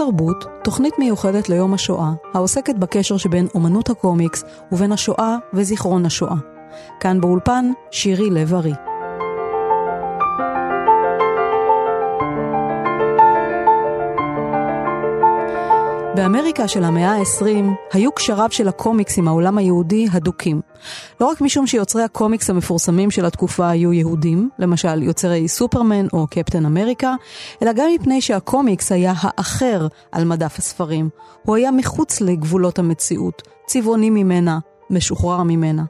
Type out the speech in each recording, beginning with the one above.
תרבות, תוכנית מיוחדת ליום השואה, העוסקת בקשר שבין אומנות הקומיקס ובין השואה וזיכרון השואה. כאן באולפן, שירי לב-ארי. באמריקה של המאה ה-20 היו קשריו של הקומיקס עם העולם היהודי הדוקים. לא רק משום שיוצרי הקומיקס המפורסמים של התקופה היו יהודים, למשל יוצרי סופרמן או קפטן אמריקה, אלא גם מפני שהקומיקס היה האחר על מדף הספרים. הוא היה מחוץ לגבולות המציאות, צבעוני ממנה, משוחרר ממנה.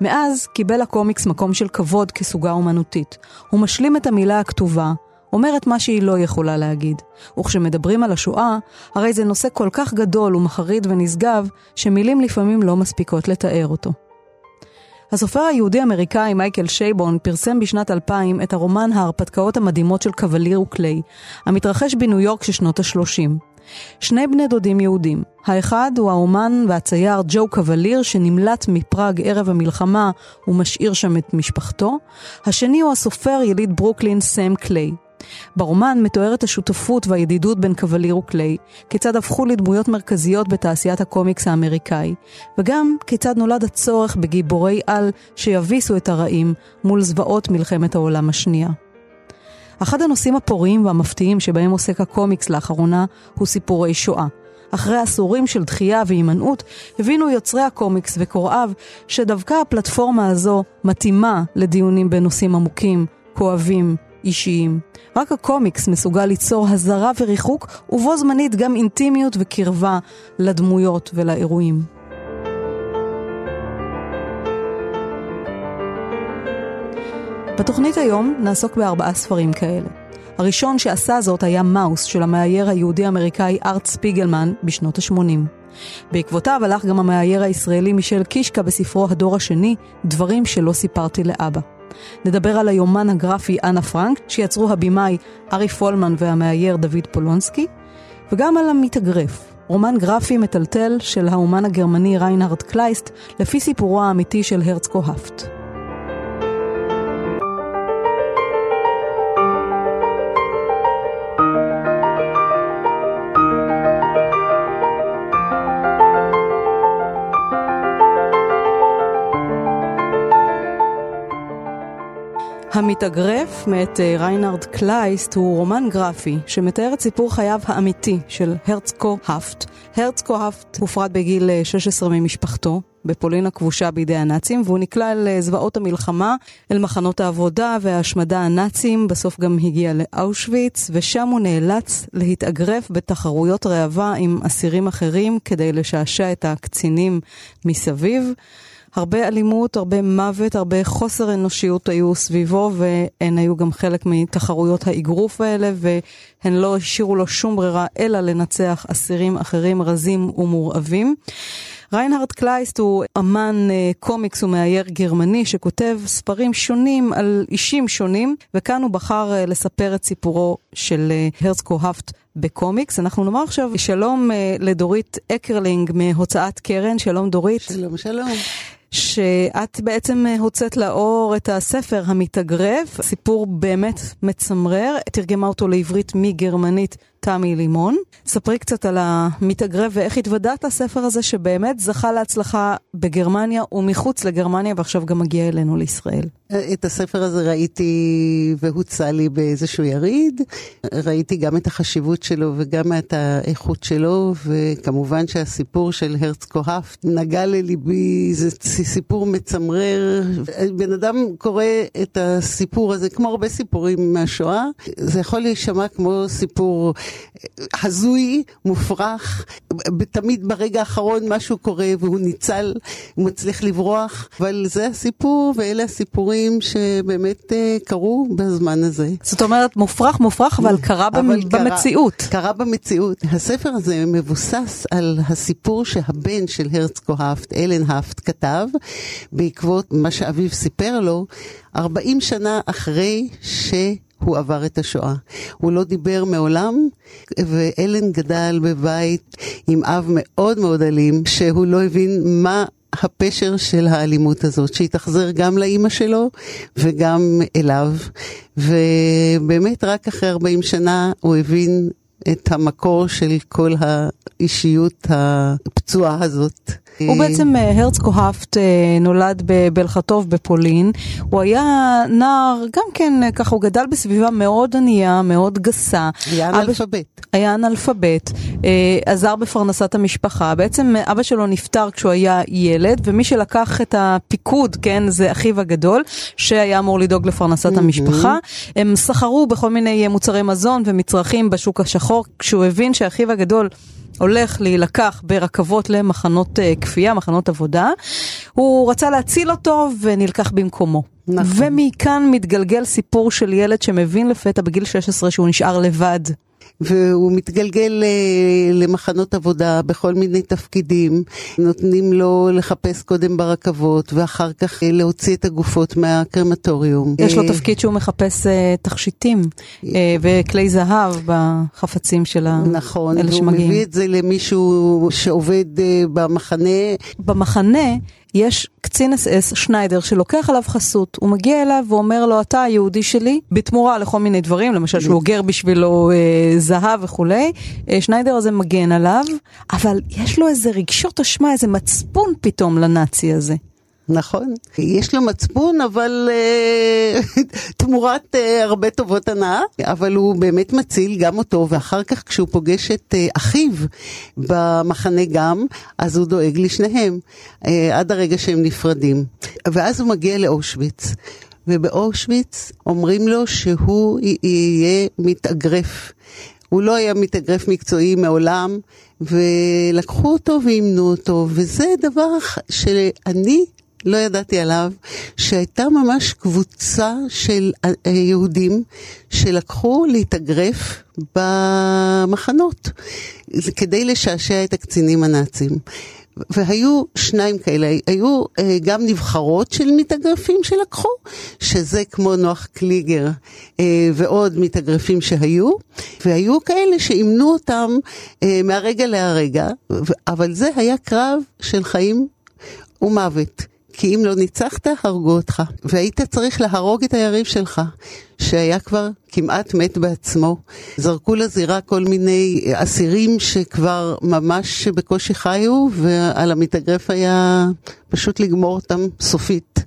מאז קיבל הקומיקס מקום של כבוד כסוגה אומנותית. הוא משלים את המילה הכתובה, אומר את מה שהיא לא יכולה להגיד. וכשמדברים על השואה, הרי זה נושא כל כך גדול ומחריד ונשגב, שמילים לפעמים לא מספיקות לתאר אותו. הסופר היהודי-אמריקאי מייקל שייבון פרסם בשנת 2000 את הרומן ההרפתקאות המדהימות של קווליר וקליי, המתרחש בניו יורק של שנות ה-30. שני בני דודים יהודים. האחד הוא האומן והצייר ג'ו קווליר שנמלט מפראג ערב המלחמה ומשאיר שם את משפחתו. השני הוא הסופר יליד ברוקלין סם קליי. ברומן מתוארת השותפות והידידות בין קווליר וקליי, כיצד הפכו לדמויות מרכזיות בתעשיית הקומיקס האמריקאי, וגם כיצד נולד הצורך בגיבורי על שיביסו את הרעים מול זוועות מלחמת העולם השנייה. אחד הנושאים הפוריים והמפתיעים שבהם עוסק הקומיקס לאחרונה הוא סיפורי שואה. אחרי עשורים של דחייה והימנעות, הבינו יוצרי הקומיקס וקוראיו שדווקא הפלטפורמה הזו מתאימה לדיונים בנושאים עמוקים, כואבים, אישיים. רק הקומיקס מסוגל ליצור הזרה וריחוק, ובו זמנית גם אינטימיות וקרבה לדמויות ולאירועים. בתוכנית היום נעסוק בארבעה ספרים כאלה. הראשון שעשה זאת היה מאוס של המאייר היהודי-אמריקאי ארט ספיגלמן בשנות ה-80. בעקבותיו הלך גם המאייר הישראלי מישל קישקה בספרו הדור השני, דברים שלא סיפרתי לאבא. נדבר על היומן הגרפי אנה פרנק, שיצרו הבמאי ארי פולמן והמאייר דוד פולונסקי, וגם על המתאגרף, רומן גרפי מטלטל של האומן הגרמני ריינהרד קלייסט, לפי סיפורו האמיתי של הרצקו האפט. המתאגרף מאת אה, ריינארד קלייסט הוא רומן גרפי שמתאר את סיפור חייו האמיתי של הרצקו האפט. הרצקו האפט הופרד בגיל 16 אה, ממשפחתו בפולין הכבושה בידי הנאצים והוא נקלע אל זוועות המלחמה, אל מחנות העבודה וההשמדה הנאצים, בסוף גם הגיע לאושוויץ ושם הוא נאלץ להתאגרף בתחרויות ראווה עם אסירים אחרים כדי לשעשע את הקצינים מסביב. הרבה אלימות, הרבה מוות, הרבה חוסר אנושיות היו סביבו, והן היו גם חלק מתחרויות האגרוף האלה, והן לא השאירו לו שום ברירה אלא לנצח אסירים אחרים רזים ומורעבים. ריינהרד קלייסט הוא אמן אה, קומיקס ומאייר גרמני שכותב ספרים שונים על אישים שונים, וכאן הוא בחר אה, לספר את סיפורו של אה, הרצקו האפט בקומיקס. אנחנו נאמר עכשיו שלום לדורית אקרלינג מהוצאת קרן, שלום דורית. שלום, שלום. שאת בעצם הוצאת לאור את הספר המתאגרף, סיפור באמת מצמרר, תרגמה אותו לעברית מגרמנית תמי לימון. ספרי קצת על המתאגרף ואיך התוודעת לספר הזה שבאמת זכה להצלחה בגרמניה ומחוץ לגרמניה ועכשיו גם מגיע אלינו לישראל. את הספר הזה ראיתי והוצע לי באיזשהו יריד, ראיתי גם את החשיבות שלו וגם את האיכות שלו, וכמובן שהסיפור של הרץ קוהפט נגע לליבי, זה סיפור מצמרר. בן אדם קורא את הסיפור הזה, כמו הרבה סיפורים מהשואה, זה יכול להישמע כמו סיפור הזוי, מופרך, תמיד ברגע האחרון משהו קורה והוא ניצל, הוא מצליח לברוח, אבל זה הסיפור ואלה הסיפורים שבאמת uh, קרו בזמן הזה. זאת אומרת, מופרך מופרך, אבל קרה אבל במציאות. קרה, קרה במציאות. הספר הזה מבוסס על הסיפור שהבן של הרצקו האפט, אלן האפט, כתב, בעקבות מה שאביו סיפר לו, 40 שנה אחרי ש... הוא עבר את השואה. הוא לא דיבר מעולם, ואלן גדל בבית עם אב מאוד מאוד אלים, שהוא לא הבין מה הפשר של האלימות הזאת, שהתאכזר גם לאימא שלו וגם אליו. ובאמת רק אחרי 40 שנה הוא הבין את המקור של כל האישיות הפצועה הזאת. הוא בעצם, אה, הרץ קוהפט אה, נולד בבלחטוב בפולין. הוא היה נער, גם כן, אה, ככה, הוא גדל בסביבה מאוד ענייה, מאוד גסה. היה אנאלפבית. היה אנאלפבית, עזר בפרנסת המשפחה. בעצם אבא שלו נפטר כשהוא היה ילד, ומי שלקח את הפיקוד, כן, זה אחיו הגדול, שהיה אמור לדאוג לפרנסת המשפחה. הם סחרו בכל מיני מוצרי מזון ומצרכים בשוק השחור, כשהוא הבין שאחיו הגדול... הולך להילקח ברכבות למחנות uh, כפייה, מחנות עבודה. הוא רצה להציל אותו ונלקח במקומו. נכון. ומכאן מתגלגל סיפור של ילד שמבין לפתע בגיל 16 שהוא נשאר לבד. והוא מתגלגל אה, למחנות עבודה בכל מיני תפקידים. נותנים לו לחפש קודם ברכבות, ואחר כך אה, להוציא את הגופות מהקרמטוריום. יש לו תפקיד שהוא מחפש תכשיטים וכלי זהב בחפצים של האלה שמגיעים. נכון, והוא מביא את זה למישהו שעובד במחנה. במחנה יש קצין אס אס, שניידר, שלוקח עליו חסות. הוא מגיע אליו ואומר לו, אתה היהודי שלי, בתמורה לכל מיני דברים, למשל שהוא אוגר בשבילו אה, זהב וכולי. אה, שניידר הזה מגן עליו, אבל יש לו איזה רגשות אשמה, איזה מצפון פתאום לנאצי הזה. נכון, יש לו מצפון, אבל uh, תמורת uh, הרבה טובות הנאה, אבל הוא באמת מציל גם אותו, ואחר כך כשהוא פוגש את uh, אחיו במחנה גם, אז הוא דואג לשניהם, עד הרגע שהם נפרדים. ואז הוא מגיע לאושוויץ. ובאושוויץ אומרים לו שהוא יהיה מתאגרף. הוא לא היה מתאגרף מקצועי מעולם, ולקחו אותו ואימנו אותו, וזה דבר שאני לא ידעתי עליו, שהייתה ממש קבוצה של אה, יהודים שלקחו להתאגרף במחנות, כדי לשעשע את הקצינים הנאצים. והיו שניים כאלה, היו אה, גם נבחרות של מתאגרפים שלקחו, שזה כמו נוח קליגר אה, ועוד מתאגרפים שהיו, והיו כאלה שאימנו אותם אה, מהרגע להרגע, אבל זה היה קרב של חיים ומוות. כי אם לא ניצחת, הרגו אותך. והיית צריך להרוג את היריב שלך, שהיה כבר כמעט מת בעצמו. זרקו לזירה כל מיני אסירים שכבר ממש בקושי חיו, ועל המתאגרף היה פשוט לגמור אותם סופית.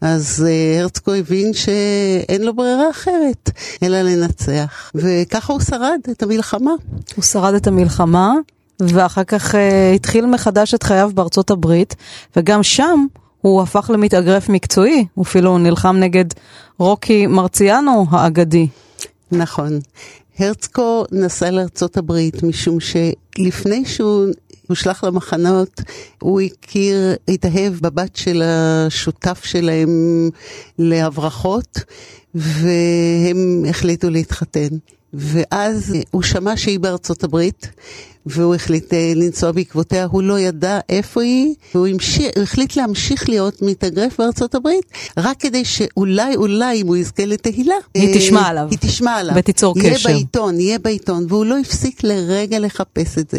אז uh, הרצקו הבין שאין לו ברירה אחרת, אלא לנצח. וככה הוא שרד את המלחמה. הוא שרד את המלחמה. ואחר כך uh, התחיל מחדש את חייו בארצות הברית, וגם שם הוא הפך למתאגרף מקצועי, הוא אפילו נלחם נגד רוקי מרציאנו האגדי. נכון. הרצקו נסע לארצות הברית משום שלפני שהוא הושלך למחנות, הוא הכיר, התאהב בבת של השותף שלהם להברחות, והם החליטו להתחתן. ואז הוא שמע שהיא בארצות הברית, והוא החליט אה, לנסוע בעקבותיה, הוא לא ידע איפה היא, והוא המשיך, החליט להמשיך להיות מתאגרף בארצות הברית, רק כדי שאולי, אולי, אם הוא יזכה לתהילה, היא אה, תשמע עליו. היא תשמע עליו. ותיצור יהיה קשר. יהיה בעיתון, יהיה בעיתון, והוא לא הפסיק לרגע לחפש את זה.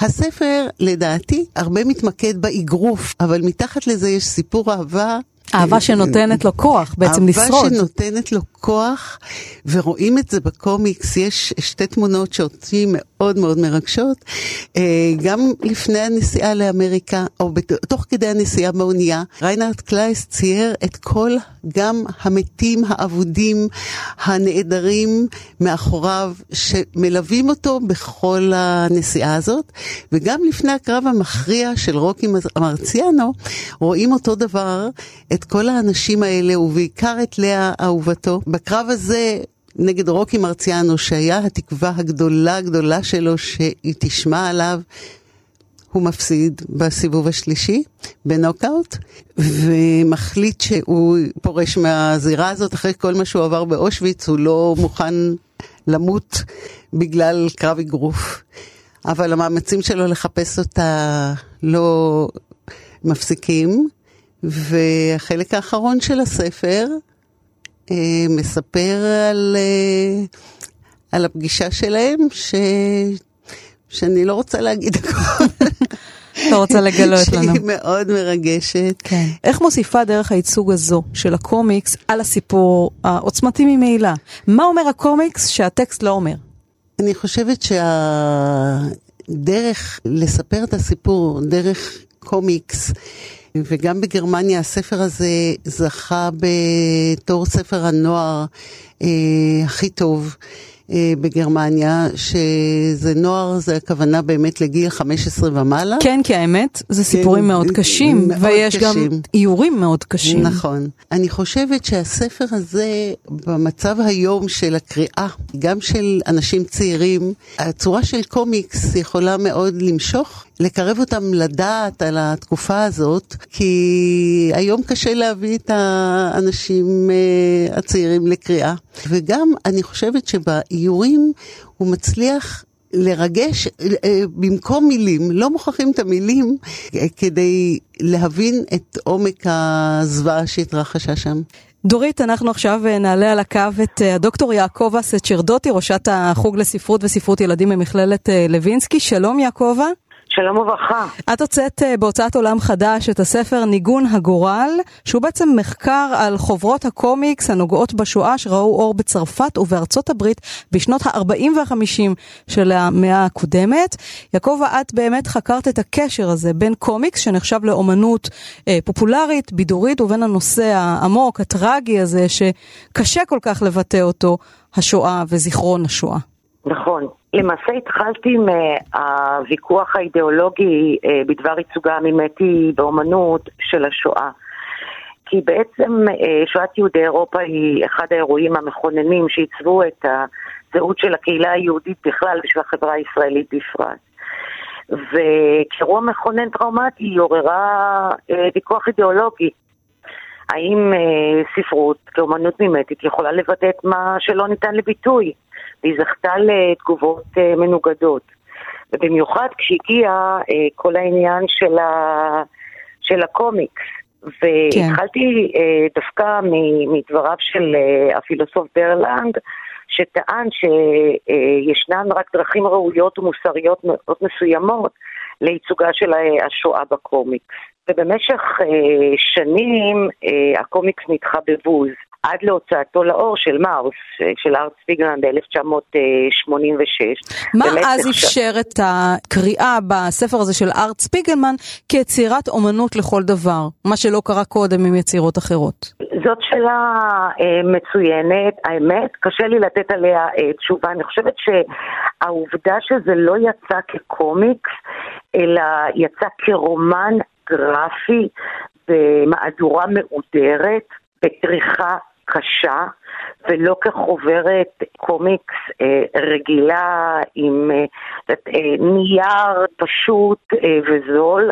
הספר, לדעתי, הרבה מתמקד באגרוף, אבל מתחת לזה יש סיפור אהבה אהבה שנותנת לו כוח, בעצם לשרוד. אהבה שנותנת לו כוח, ורואים את זה בקומיקס, יש שתי תמונות שאותי מאוד מאוד מרגשות. אה, גם לפני הנסיעה לאמריקה, או תוך כדי הנסיעה באונייה, ריינהרד קלייסט צייר את כל גם המתים, האבודים, הנעדרים מאחוריו, שמלווים אותו בכל הנסיעה הזאת. וגם לפני הקרב המכריע של רוקי מרציאנו, רואים אותו דבר, את כל האנשים האלה, ובעיקר את לאה אהובתו. בקרב הזה... נגד רוקי מרציאנו, שהיה התקווה הגדולה הגדולה שלו שהיא תשמע עליו, הוא מפסיד בסיבוב השלישי בנוקאוט, ומחליט שהוא פורש מהזירה הזאת אחרי כל מה שהוא עבר באושוויץ, הוא לא מוכן למות בגלל קרב אגרוף. אבל המאמצים שלו לחפש אותה לא מפסיקים, והחלק האחרון של הספר אה, מספר על, אה, על הפגישה שלהם, ש... שאני לא רוצה להגיד הכל. אתה רוצה לגלות לנו. שהיא מאוד מרגשת. כן. איך מוסיפה דרך הייצוג הזו של הקומיקס על הסיפור העוצמתי ממילא? מה אומר הקומיקס שהטקסט לא אומר? אני חושבת שהדרך לספר את הסיפור, דרך קומיקס, וגם בגרמניה הספר הזה זכה בתור ספר הנוער אה, הכי טוב. אה, בגרמניה, שזה נוער, זה הכוונה באמת לגיל 15 ומעלה. כן, כי האמת, זה סיפורים כן, מאוד קשים, מאוד ויש קשים. גם איורים מאוד קשים. נכון. אני חושבת שהספר הזה, במצב היום של הקריאה, גם של אנשים צעירים, הצורה של קומיקס יכולה מאוד למשוך. לקרב אותם לדעת על התקופה הזאת, כי היום קשה להביא את האנשים uh, הצעירים לקריאה. וגם אני חושבת שבאיורים הוא מצליח לרגש אה, במקום מילים, לא מוכרחים את המילים אה, כדי להבין את עומק הזוועה שהתרחשה שם. דורית, אנחנו עכשיו נעלה על הקו את הדוקטור יעקבה סצ'רדוטי, ראשת החוג לספרות וספרות ילדים במכללת לוינסקי. שלום יעקבה. שלום וברכה. את הוצאת אה, בהוצאת עולם חדש את הספר ניגון הגורל, שהוא בעצם מחקר על חוברות הקומיקס הנוגעות בשואה שראו אור בצרפת ובארצות הברית בשנות ה-40 וה-50 של המאה הקודמת. יעקב, את באמת חקרת את הקשר הזה בין קומיקס, שנחשב לאומנות אה, פופולרית, בידורית, ובין הנושא העמוק, הטרגי הזה, שקשה כל כך לבטא אותו, השואה וזיכרון השואה. נכון. למעשה התחלתי מהוויכוח האידיאולוגי אה, בדבר ייצוגה המימטי באומנות של השואה. כי בעצם אה, שואת יהודי אירופה היא אחד האירועים המכוננים שעיצבו את הזהות של הקהילה היהודית בכלל ושל החברה הישראלית בפרט. וכאירוע מכונן טראומטי היא עוררה אה, ויכוח אידיאולוגי. האם ספרות כאומנות מימטית יכולה לבטא את מה שלא ניתן לביטוי? והיא זכתה לתגובות אה, מנוגדות. ובמיוחד כשהגיע אה, כל העניין של, ה, של הקומיקס. והתחלתי כן. דווקא מדבריו של הפילוסוף ברלנד, שטען שישנן רק דרכים ראויות ומוסריות מאוד מסוימות לייצוגה של השואה בקומיקס. ובמשך שנים הקומיקס נדחה בבוז. עד להוצאתו לאור של מאוס, של ארט ספיגלן ב-1986. מה אז אפשר את הקריאה בספר הזה של ארט ספיגלמן כיצירת אומנות לכל דבר, מה שלא קרה קודם עם יצירות אחרות? זאת שאלה אה, מצוינת, האמת, קשה לי לתת עליה אה, תשובה. אני חושבת שהעובדה שזה לא יצא כקומיקס, אלא יצא כרומן גרפי במהדורה מאודרת, בכריכה קשה ולא כחוברת קומיקס אה, רגילה עם אה, אה, נייר פשוט אה, וזול.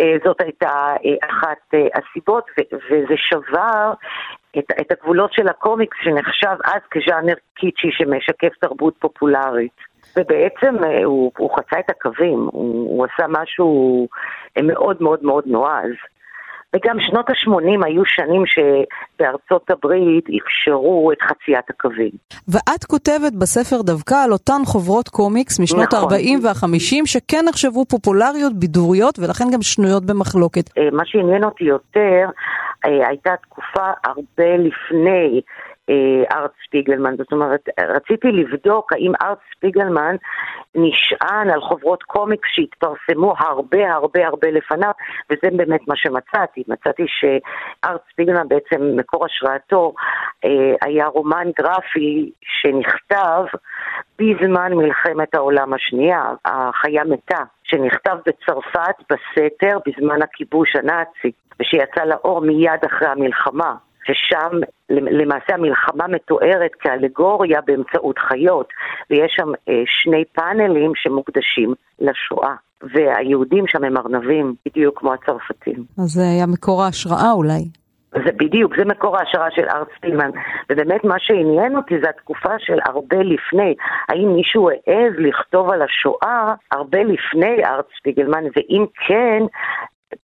אה, זאת הייתה אה, אחת אה, הסיבות, ו- וזה שבר את, את הגבולות של הקומיקס שנחשב אז כז'אנר קיצ'י שמשקף תרבות פופולרית. ובעצם אה, הוא, הוא חצה את הקווים, הוא, הוא עשה משהו אה, מאוד מאוד מאוד נועז. וגם שנות ה-80 היו שנים שבארצות הברית אפשרו את חציית הקווים. ואת כותבת בספר דווקא על אותן חוברות קומיקס משנות נכון. ה-40 וה-50 שכן נחשבו פופולריות, בידוריות ולכן גם שנויות במחלוקת. אה, מה שעניין אותי יותר אה, הייתה תקופה הרבה לפני ארט ספיגלמן. זאת אומרת, רציתי לבדוק האם ארט ספיגלמן נשען על חוברות קומיקס שהתפרסמו הרבה הרבה הרבה לפניו, וזה באמת מה שמצאתי. מצאתי שארט ספיגלמן בעצם, מקור השראתו אה, היה רומן גרפי שנכתב בזמן מלחמת העולם השנייה, החיה מתה, שנכתב בצרפת בסתר בזמן הכיבוש הנאצי, ושיצא לאור מיד אחרי המלחמה. ששם למעשה המלחמה מתוארת כאלגוריה באמצעות חיות, ויש שם אה, שני פאנלים שמוקדשים לשואה. והיהודים שם הם ארנבים, בדיוק כמו הצרפתים. אז זה היה מקור ההשראה אולי. זה בדיוק, זה מקור ההשראה של ארט ספילמן. ובאמת מה שעניין אותי זה התקופה של הרבה לפני. האם מישהו העז לכתוב על השואה הרבה לפני ארט ספיגלמן, ואם כן,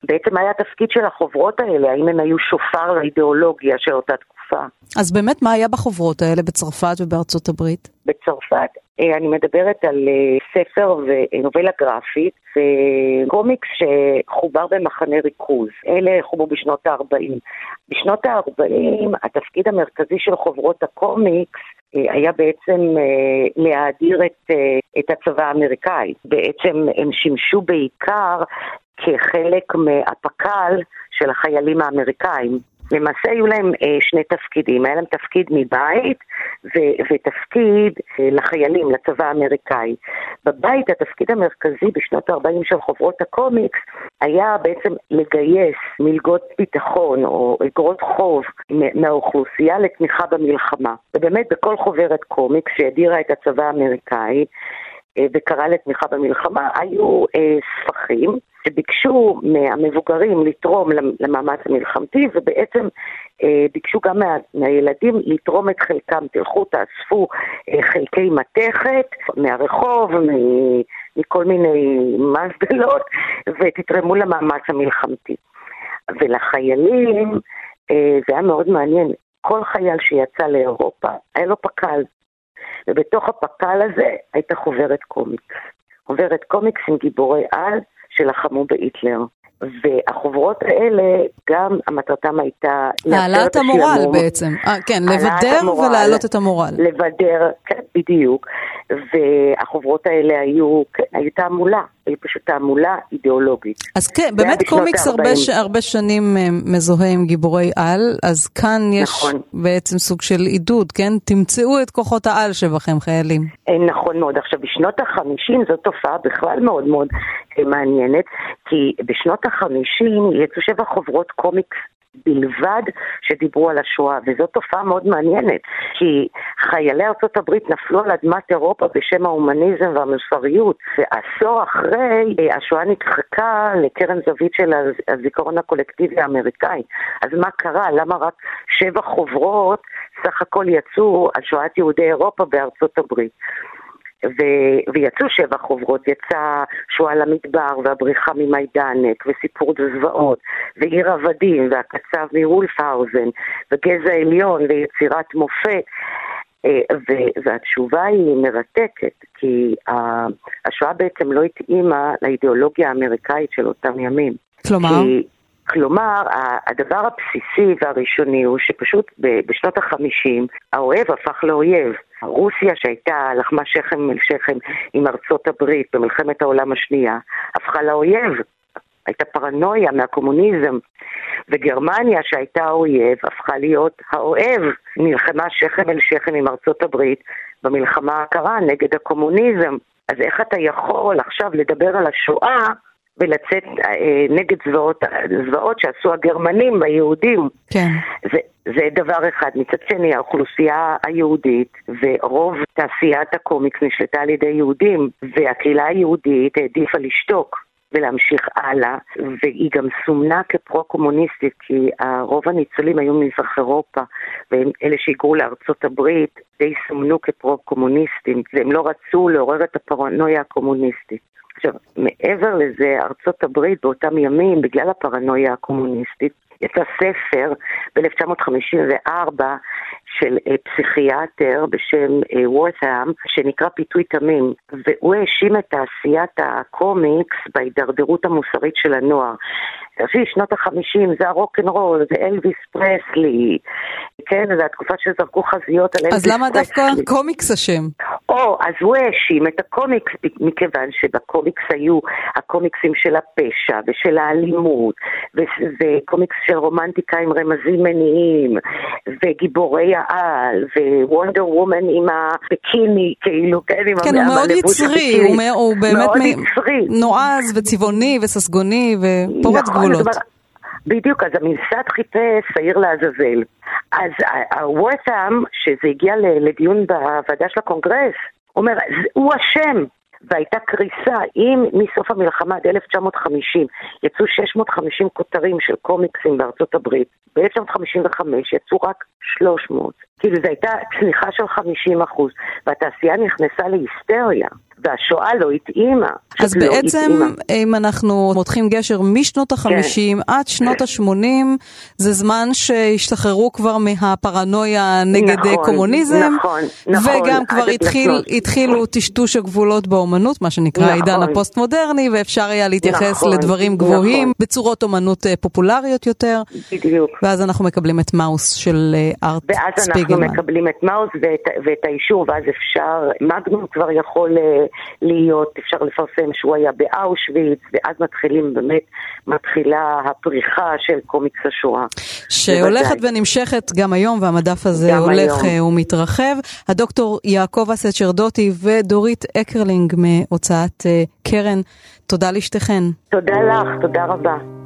בעצם היה התפקיד של החוברות האלה, האם הן היו שופר לאידיאולוגיה של אותה תקופה. אז באמת מה היה בחוברות האלה בצרפת ובארצות הברית? בצרפת אה, אני מדברת על אה, ספר ונובלה גרפית וקומיקס שחובר במחנה ריכוז. אלה חוברו בשנות ה-40. בשנות ה-40 התפקיד המרכזי של חוברות הקומיקס אה, היה בעצם להאדיר את, את הצבא האמריקאי. בעצם הם שימשו בעיקר כחלק מהפק"ל של החיילים האמריקאים. למעשה היו להם אה, שני תפקידים, היה להם תפקיד מבית ו- ותפקיד אה, לחיילים, לצבא האמריקאי. בבית התפקיד המרכזי בשנות ה-40 של חוברות הקומיקס היה בעצם לגייס מלגות ביטחון או אגרות חוב מהאוכלוסייה לתמיכה במלחמה. ובאמת בכל חוברת קומיקס שהדירה את הצבא האמריקאי וקרא לתמיכה במלחמה, היו אה, ספחים שביקשו מהמבוגרים לתרום למאמץ המלחמתי, ובעצם אה, ביקשו גם מה, מהילדים לתרום את חלקם. תלכו, תאספו אה, חלקי מתכת מהרחוב, מ, מכל מיני מזדלות, ותתרמו למאמץ המלחמתי. ולחיילים אה, זה היה מאוד מעניין. כל חייל שיצא לאירופה, היה לו פק"ל. ובתוך הפק"ל הזה הייתה חוברת קומיקס. חוברת קומיקס עם גיבורי על שלחמו בהיטלר. והחוברות האלה, גם המטרתם הייתה... העלאת המורל בעצם. 아, אה, כן, לבדר ולהעלות את המורל. לבדר, כן, בדיוק. והחוברות האלה היו, כן, היו תעמולה. היא פשוט תעמולה אידיאולוגית. אז כן, באמת קומיקס הרבה, ש... הרבה שנים אה, מזוהה עם גיבורי על, אז כאן יש נכון. בעצם סוג של עידוד, כן? תמצאו את כוחות העל שבכם, חיילים. אה, נכון מאוד. עכשיו, בשנות החמישים זו תופעה בכלל מאוד מאוד מעניינת, כי בשנות החמישים יצאו שבע חוברות קומיקס בלבד שדיברו על השואה, וזו תופעה מאוד מעניינת, כי חיילי ארצות הברית נפלו על אדמת אירופה בשם ההומניזם והמוסריות, ועשור אחרי אה, השואה נדחקה לקרן זווית של הזיכרון הקולקטיבי האמריקאי. אז מה קרה? למה רק שבע חוברות סך הכל יצאו על שואת יהודי אירופה בארצות הברית? ו- ויצאו שבע חוברות, יצא שואה למדבר והבריחה ממיידנק וסיפור זוועות ועיר עבדים והקצב מוולפהאוזן וגזע עליון ויצירת מופת אה, והתשובה היא מרתקת, כי השואה בעצם לא התאימה לאידיאולוגיה האמריקאית של אותם ימים. כלומר? כי, כלומר, הדבר הבסיסי והראשוני הוא שפשוט בשנות החמישים האוהב הפך לאויב. רוסיה שהייתה לחמה שכם אל שכם עם ארצות הברית במלחמת העולם השנייה, הפכה לאויב. הייתה פרנויה מהקומוניזם. וגרמניה שהייתה האויב הפכה להיות האוהב, נלחמה שכם אל שכם עם ארצות הברית במלחמה הקרה נגד הקומוניזם. אז איך אתה יכול עכשיו לדבר על השואה ולצאת אה, נגד זוועות, זוועות שעשו הגרמנים ביהודים. כן. זה, זה דבר אחד. מצד שני, האוכלוסייה היהודית ורוב תעשיית הקומיקס נשלטה על ידי יהודים, והקהילה היהודית העדיפה לשתוק. ולהמשיך הלאה, והיא גם סומנה כפרו-קומוניסטית, כי רוב הניצולים היו ממזרח אירופה, והם אלה שהיגרו לארצות הברית, די סומנו כפרו-קומוניסטים, והם לא רצו לעורר את הפרנויה הקומוניסטית. עכשיו, מעבר לזה, ארצות הברית באותם ימים, בגלל הפרנויה הקומוניסטית, יצא ספר ב-1954 של אה, פסיכיאטר בשם אה, וורת'אם, שנקרא פיתוי תמים, והוא האשים את תעשיית הקומיקס בהידרדרות המוסרית של הנוער. לפי שנות החמישים זה הרוקנרול, זה אלוויס פרסלי, כן, זה התקופה שזרקו חזיות על אלוויס פרסלי. אז למה דווקא קומיקס אשם? או, אז הוא האשים את הקומיקס, מכיוון שבקומיקס היו הקומיקסים של הפשע ושל האלימות, וקומיקס של רומנטיקה עם רמזים מיניים, וגיבורי העל, ווונדר וומן עם הביקיני, כאילו, כן, עם כן, הוא מאוד יצרי, הוא, הוא באמת מ... נועז וצבעוני וססגוני ופורץ נכון, גבולות. בדיוק, אז הממסד חיפש שעיר לעזאזל. אז הוורת'אם, שזה הגיע לדיון בוועדה של הקונגרס, אומר, הוא אשם. והייתה קריסה, אם מסוף המלחמה עד 1950 יצאו 650 כותרים של קומיקסים בארצות הברית, ב-1955 יצאו רק 300. כאילו זו הייתה צניחה של 50 אחוז, והתעשייה נכנסה להיסטריה, והשואה לא התאימה. אז לא בעצם, התאימה. אם אנחנו מותחים גשר משנות החמישים כן. עד שנות השמונים, זה זמן שהשתחררו כבר מהפרנויה נגד נכון, קומוניזם, נכון, נכון, וגם כבר התחיל, התנצלות. התחילו טשטוש הגבולות באומנות, מה שנקרא נכון. העידן הפוסט-מודרני, ואפשר היה להתייחס נכון, לדברים נכון. גבוהים בצורות אומנות אה, פופולריות יותר, בדיוק. ואז אנחנו מקבלים את מאוס של אה, ארט ואז אנחנו ספיגלמן. מקבלים את מאוס ואת, ואת האישור, ואז אפשר, מגנטו כבר יכול אה, להיות, אפשר לפרסם שהוא היה באושוויץ, ואז מתחילים באמת, מתחילה הפריחה של קומיקס השואה. שהולכת בוודאי. ונמשכת גם היום, והמדף הזה הולך היום. אה, ומתרחב. הדוקטור יעקבה סצ'רדוטי ודורית אקרלינג מהוצאת אה, קרן, תודה לשתיכן. תודה לך, תודה רבה.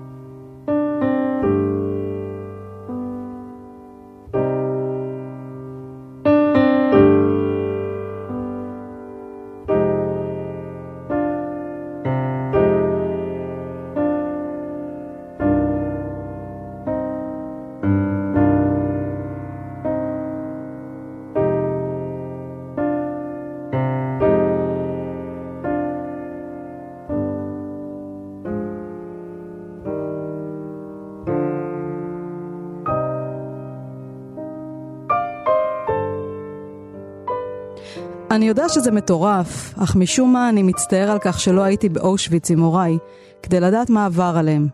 אני יודע שזה מטורף, אך משום מה אני מצטער על כך שלא הייתי באושוויץ עם הוריי, כדי לדעת מה עבר עליהם.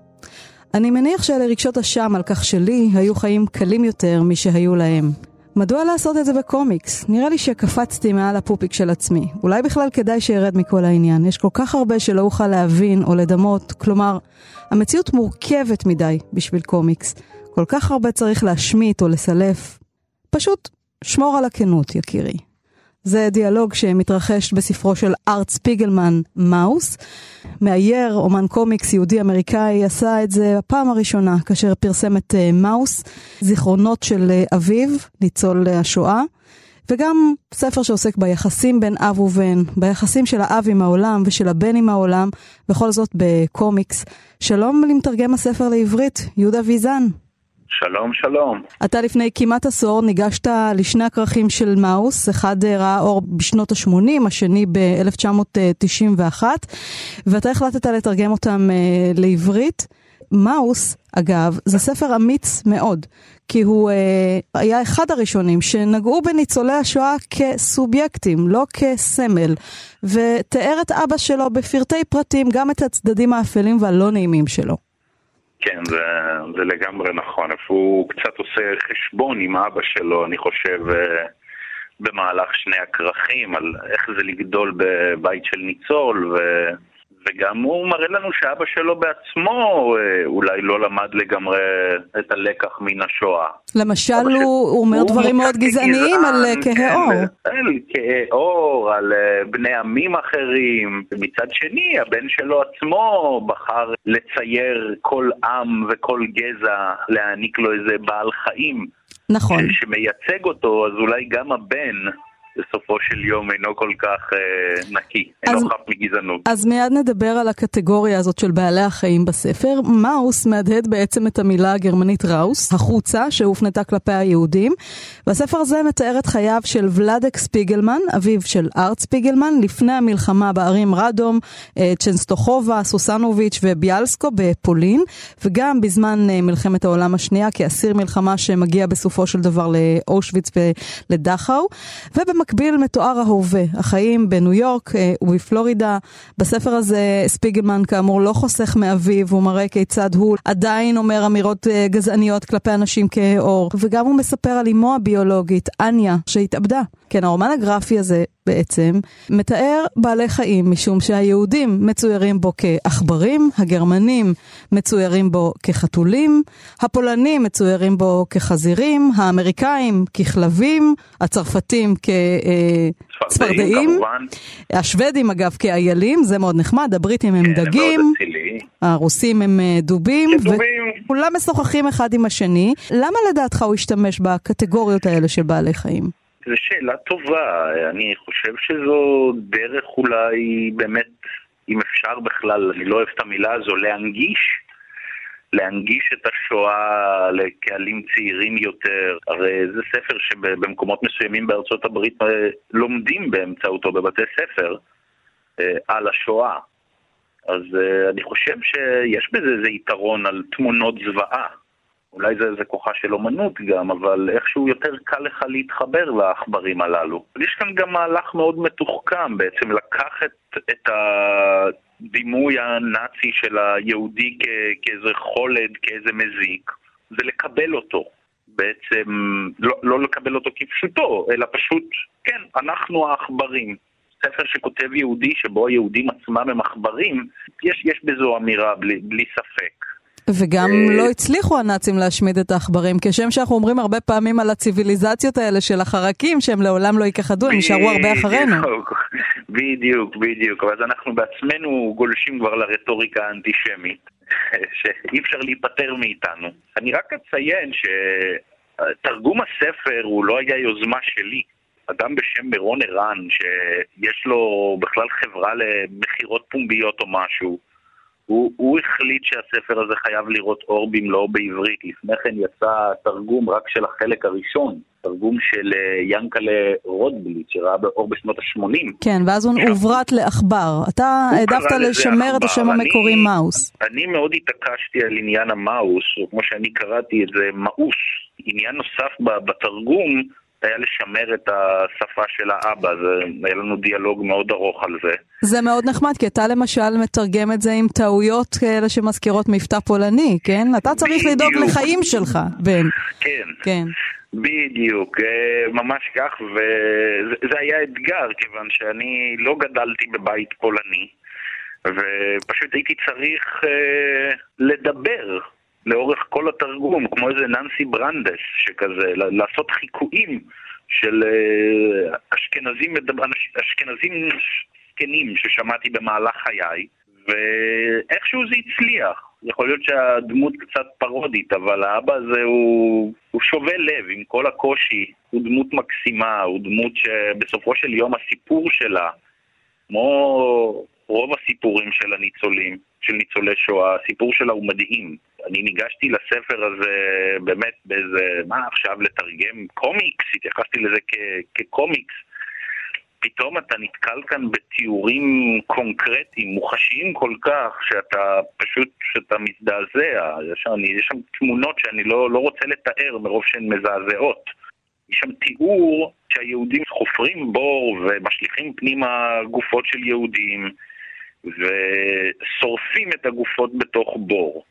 אני מניח שאלה רגשות אשם על כך שלי היו חיים קלים יותר משהיו להם. מדוע לעשות את זה בקומיקס? נראה לי שקפצתי מעל הפופיק של עצמי. אולי בכלל כדאי שירד מכל העניין. יש כל כך הרבה שלא אוכל להבין או לדמות, כלומר, המציאות מורכבת מדי בשביל קומיקס. כל כך הרבה צריך להשמיט או לסלף. פשוט שמור על הכנות, יקירי. זה דיאלוג שמתרחש בספרו של ארט ספיגלמן, מאוס. מאייר, אומן קומיקס יהודי-אמריקאי, עשה את זה הפעם הראשונה כאשר פרסם את uh, מאוס, זיכרונות של uh, אביו, ניצול uh, השואה, וגם ספר שעוסק ביחסים בין אב ובן, ביחסים של האב עם העולם ושל הבן עם העולם, בכל זאת בקומיקס. שלום למתרגם הספר לעברית, יהודה ויזן. שלום, שלום. אתה לפני כמעט עשור ניגשת לשני הכרכים של מאוס, אחד ראה אור בשנות ה-80, השני ב-1991, ואתה החלטת לתרגם אותם uh, לעברית. מאוס, אגב, זה ספר אמיץ מאוד, כי הוא uh, היה אחד הראשונים שנגעו בניצולי השואה כסובייקטים, לא כסמל, ותיאר את אבא שלו בפרטי פרטים, גם את הצדדים האפלים והלא נעימים שלו. כן, זה, זה לגמרי נכון. הוא קצת עושה חשבון עם אבא שלו, אני חושב, אה, במהלך שני הכרכים, על איך זה לגדול בבית של ניצול, ו... וגם הוא מראה לנו שאבא שלו בעצמו אה, אולי לא למד לגמרי את הלקח מן השואה. למשל, הוא, הוא אומר דברים מאוד גזעניים על אה, כגזען, כהי. כן, על כהי עור, על אה, בני עמים אחרים. מצד שני, הבן שלו עצמו בחר לצייר כל עם וכל גזע, להעניק לו איזה בעל חיים נכון. שמייצג אותו, אז אולי גם הבן בסופו של יום אינו כל כך אה, נקי, אז- אינו חף מגזענות. אז מיד נדבר על הקטגוריה הזאת של בעלי החיים בספר. מאוס מהדהד בעצם את המילה הגרמנית ראוס, החוצה, שהופנתה כלפי היהודים. והספר הזה מתאר את חייו של ולאדק ספיגלמן, אביו של ארט ספיגלמן, לפני המלחמה בערים רדום, אה, צ'נסטוחובה, סוסנוביץ' וביאלסקו בפולין, וגם בזמן אה, מלחמת העולם השנייה כאסיר מלחמה שמגיע בסופו של דבר לאושוויץ ולדכאו. ובמקביל מתואר ההווה, החיים בניו יורק אה, ובפלורידה. בספר הזה ספיגלמן כאמור לא חוסך מאביו, הוא מראה כיצד הוא עדיין אומר אמירות אה, גזעניות כלפי אנשים כהי עור, וגם הוא מספר על אמו הביולוגית, אניה, שהתאבדה. כן, הרומן הגרפי הזה בעצם מתאר בעלי חיים, משום שהיהודים מצוירים בו כעכברים, הגרמנים מצוירים בו כחתולים, הפולנים מצוירים בו כחזירים, האמריקאים ככלבים, הצרפתים כצפרדעים, כמובן. השוודים אגב כאיילים, זה מאוד נחמד, הבריטים הם כן, דגים. הרוסים הם אה, דובים. וכולם משוחחים אחד עם השני. למה לדעתך הוא השתמש בקטגוריות האלה של בעלי חיים? זו שאלה טובה, אני חושב שזו דרך אולי באמת, אם אפשר בכלל, אני לא אוהב את המילה הזו, להנגיש, להנגיש את השואה לקהלים צעירים יותר. הרי זה ספר שבמקומות מסוימים בארצות הברית אה, לומדים באמצעותו בבתי ספר אה, על השואה. אז uh, אני חושב שיש בזה איזה יתרון על תמונות זוועה. אולי זה, זה כוחה של אומנות גם, אבל איכשהו יותר קל לך להתחבר לעכברים הללו. יש כאן גם מהלך מאוד מתוחכם בעצם לקחת את הדימוי הנאצי של היהודי כ- כאיזה חולד, כאיזה מזיק, ולקבל אותו. בעצם לא, לא לקבל אותו כפשוטו, אלא פשוט, כן, אנחנו העכברים. ספר שכותב יהודי, שבו היהודים עצמם הם עכברים, יש, יש בזו אמירה בלי, בלי ספק. וגם אה, לא הצליחו הנאצים להשמיד את העכברים, כשם שאנחנו אומרים הרבה פעמים על הציוויליזציות האלה של החרקים, שהם לעולם לא יכחדו, הם נשארו הרבה אחרינו. בדיוק, בדיוק, אז אנחנו בעצמנו גולשים כבר לרטוריקה האנטישמית, שאי אפשר להיפטר מאיתנו. אני רק אציין שתרגום הספר הוא לא היה יוזמה שלי. אדם בשם מירון ערן, שיש לו בכלל חברה למכירות פומביות או משהו, הוא, הוא החליט שהספר הזה חייב לראות אור במלואו בעברית. לפני כן יצא תרגום רק של החלק הראשון, תרגום של אה, ינקלה רודבליט, שראה באור בשנות ה-80. כן, ואז הוא עוברת לעכבר. אתה העדפת לשמר את השם המקורי אני, מאוס. אני מאוד התעקשתי על עניין המאוס, או כמו שאני קראתי את זה, מאוס. עניין נוסף בתרגום היה לשמר את השפה של האבא, זה, היה לנו דיאלוג מאוד ארוך על זה. זה מאוד נחמד, כי אתה למשל מתרגם את זה עם טעויות כאלה שמזכירות מבטא פולני, כן? אתה צריך בדיוק. לדאוג לחיים שלך, בן. כן. כן. בדיוק, אה, ממש כך, וזה היה אתגר, כיוון שאני לא גדלתי בבית פולני, ופשוט הייתי צריך uh, לדבר לאורך כל התרגום, כמו איזה ננסי ברנדס שכזה, לעשות חיקויים של אה, אשכנזים, אשכנזים זקנים ששמעתי במהלך חיי, ואיכשהו זה הצליח. יכול להיות שהדמות קצת פרודית, אבל האבא הזה הוא, הוא שובה לב עם כל הקושי, הוא דמות מקסימה, הוא דמות שבסופו של יום הסיפור שלה, כמו רוב הסיפורים של הניצולים, של ניצולי שואה, הסיפור שלה הוא מדהים. אני ניגשתי לספר הזה באמת באיזה, מה עכשיו לתרגם קומיקס, התייחסתי לזה כ- כקומיקס. פתאום אתה נתקל כאן בתיאורים קונקרטיים, מוחשיים כל כך, שאתה פשוט, שאתה מזדעזע. יש שם, יש שם תמונות שאני לא, לא רוצה לתאר מרוב שהן מזעזעות. יש שם תיאור שהיהודים חופרים בור ומשליכים פנימה גופות של יהודים ושורפים את הגופות בתוך בור.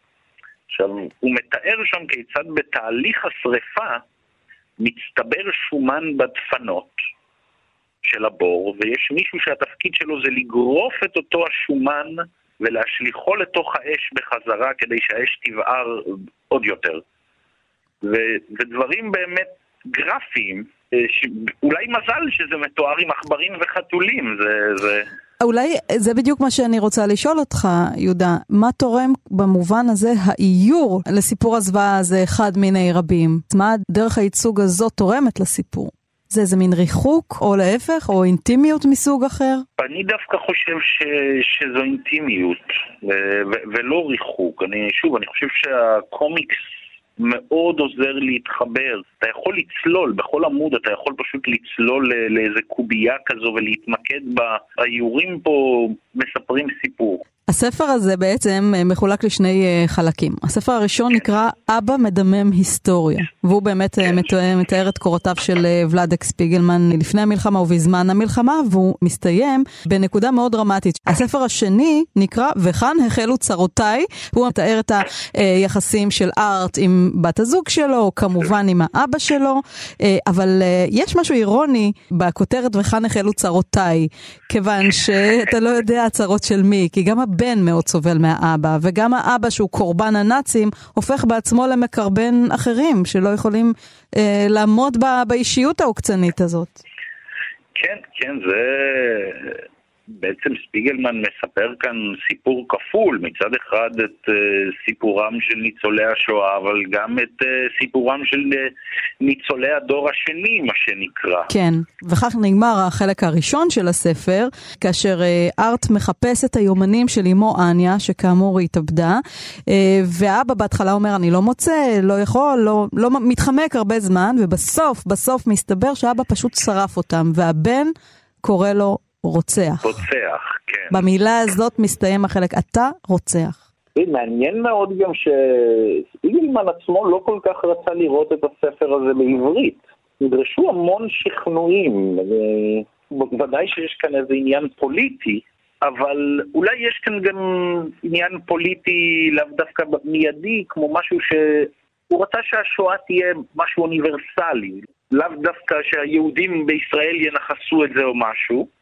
עכשיו, הוא מתאר שם כיצד בתהליך השריפה מצטבר שומן בדפנות של הבור, ויש מישהו שהתפקיד שלו זה לגרוף את אותו השומן ולהשליכו לתוך האש בחזרה כדי שהאש תבער עוד יותר. ו- ודברים באמת גרפיים, אה, אולי מזל שזה מתואר עם עכברים וחתולים, זה... זה... אולי זה בדיוק מה שאני רוצה לשאול אותך, יהודה. מה תורם במובן הזה האיור לסיפור הזוועה הזה אחד מיני רבים? מה דרך הייצוג הזאת תורמת לסיפור? זה איזה מין ריחוק, או להפך, או אינטימיות מסוג אחר? אני דווקא חושב ש... שזו אינטימיות, ו... ו... ולא ריחוק. אני, שוב, אני חושב שהקומיקס מאוד עוזר להתחבר. אתה יכול לצלול, בכל עמוד אתה יכול פשוט לצלול לאיזה קובייה כזו ולהתמקד בה. האיורים פה מספרים סיפור. הספר הזה בעצם אה, מחולק לשני אה, חלקים. הספר הראשון נקרא אבא מדמם היסטוריה, והוא באמת אה, מתאר, מתאר את קורותיו של ולאדק ספיגלמן לפני המלחמה ובזמן המלחמה, והוא מסתיים בנקודה מאוד דרמטית. הספר השני נקרא וכאן החלו צרותיי, הוא מתאר את היחסים של ארט עם בת הזוג שלו, כמובן עם האבא שלו, אבל יש משהו אירוני בכותרת וכאן החלו צרותיי, כיוון שאתה לא יודע הצרות של מי, כי גם הבן מאוד סובל מהאבא, וגם האבא שהוא קורבן הנאצים, הופך בעצמו למקרבן אחרים, שלא יכולים אה, לעמוד ב, באישיות העוקצנית הזאת. כן, כן, זה... בעצם ספיגלמן מספר כאן סיפור כפול, מצד אחד את uh, סיפורם של ניצולי השואה, אבל גם את uh, סיפורם של uh, ניצולי הדור השני, מה שנקרא. כן, וכך נגמר החלק הראשון של הספר, כאשר ארט מחפש את היומנים של אמו אניה, שכאמור היא התאבדה, והאבא בהתחלה אומר, אני לא מוצא, לא יכול, לא, לא מתחמק הרבה זמן, ובסוף, בסוף מסתבר שאבא פשוט שרף אותם, והבן קורא לו רוצח. רוצח, כן. במילה הזאת מסתיים החלק, אתה רוצח. מעניין מאוד גם שספיגלמן עצמו לא כל כך רצה לראות את הספר הזה בעברית. נדרשו המון שכנועים, ודאי שיש כאן איזה עניין פוליטי, אבל אולי יש כאן גם עניין פוליטי לאו דווקא מיידי, כמו משהו שהוא רצה שהשואה תהיה משהו אוניברסלי, לאו דווקא שהיהודים בישראל ינכסו את זה או משהו.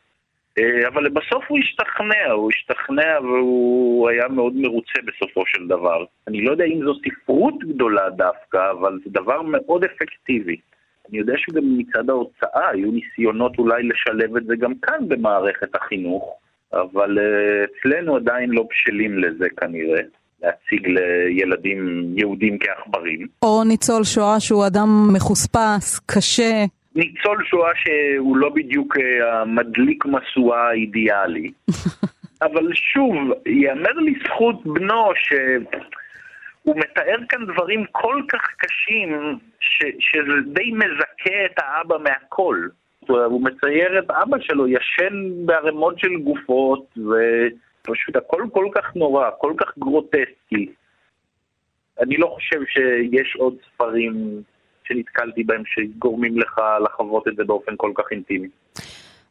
אה, אבל בסוף הוא השתכנע, הוא השתכנע והוא היה מאוד מרוצה בסופו של דבר. אני לא יודע אם זו ספרות גדולה דווקא, אבל זה דבר מאוד אפקטיבי. אני יודע שגם מצד ההוצאה היו ניסיונות אולי לשלב את זה גם כאן במערכת החינוך, אבל אה, אצלנו עדיין לא בשלים לזה כנראה. להציג לילדים יהודים כעכברים. או ניצול שואה שהוא אדם מחוספס, קשה. ניצול שואה שהוא לא בדיוק אה, המדליק משואה האידיאלי. אבל שוב, ייאמר לזכות בנו ש... הוא מתאר כאן דברים כל כך קשים, ש, שזה די מזכה את האבא מהכל. הוא מצייר את אבא שלו ישן בערימות של גופות, ופשוט הכל כל כך נורא, כל כך גרוטסקי. אני לא חושב שיש עוד ספרים שנתקלתי בהם שגורמים לך לחוות את זה באופן כל כך אינטימי.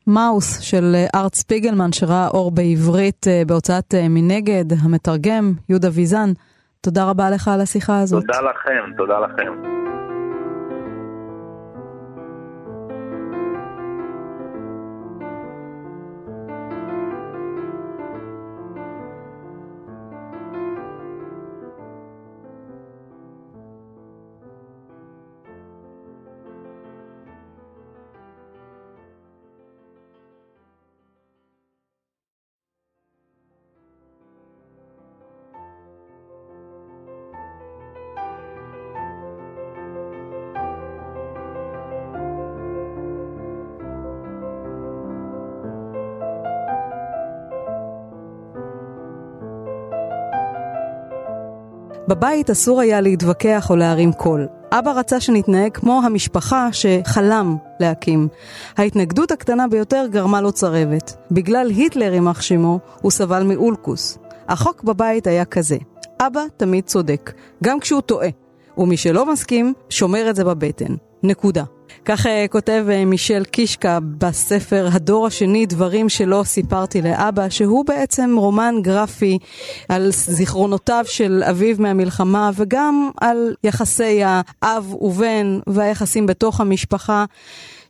מאוס של ארט ספיגלמן שראה אור בעברית אה, בהוצאת אה, מנגד, המתרגם יהודה ויזן. תודה רבה לך על השיחה הזאת. תודה לכם, תודה לכם. בבית אסור היה להתווכח או להרים קול. אבא רצה שנתנהג כמו המשפחה שחלם להקים. ההתנגדות הקטנה ביותר גרמה לו צרבת. בגלל היטלר, יימח שמו, הוא סבל מאולקוס. החוק בבית היה כזה, אבא תמיד צודק, גם כשהוא טועה. ומי שלא מסכים, שומר את זה בבטן. נקודה. כך אה, כותב אה, מישל קישקה בספר הדור השני, דברים שלא סיפרתי לאבא, שהוא בעצם רומן גרפי על זיכרונותיו של אביו מהמלחמה וגם על יחסי האב ובן והיחסים בתוך המשפחה.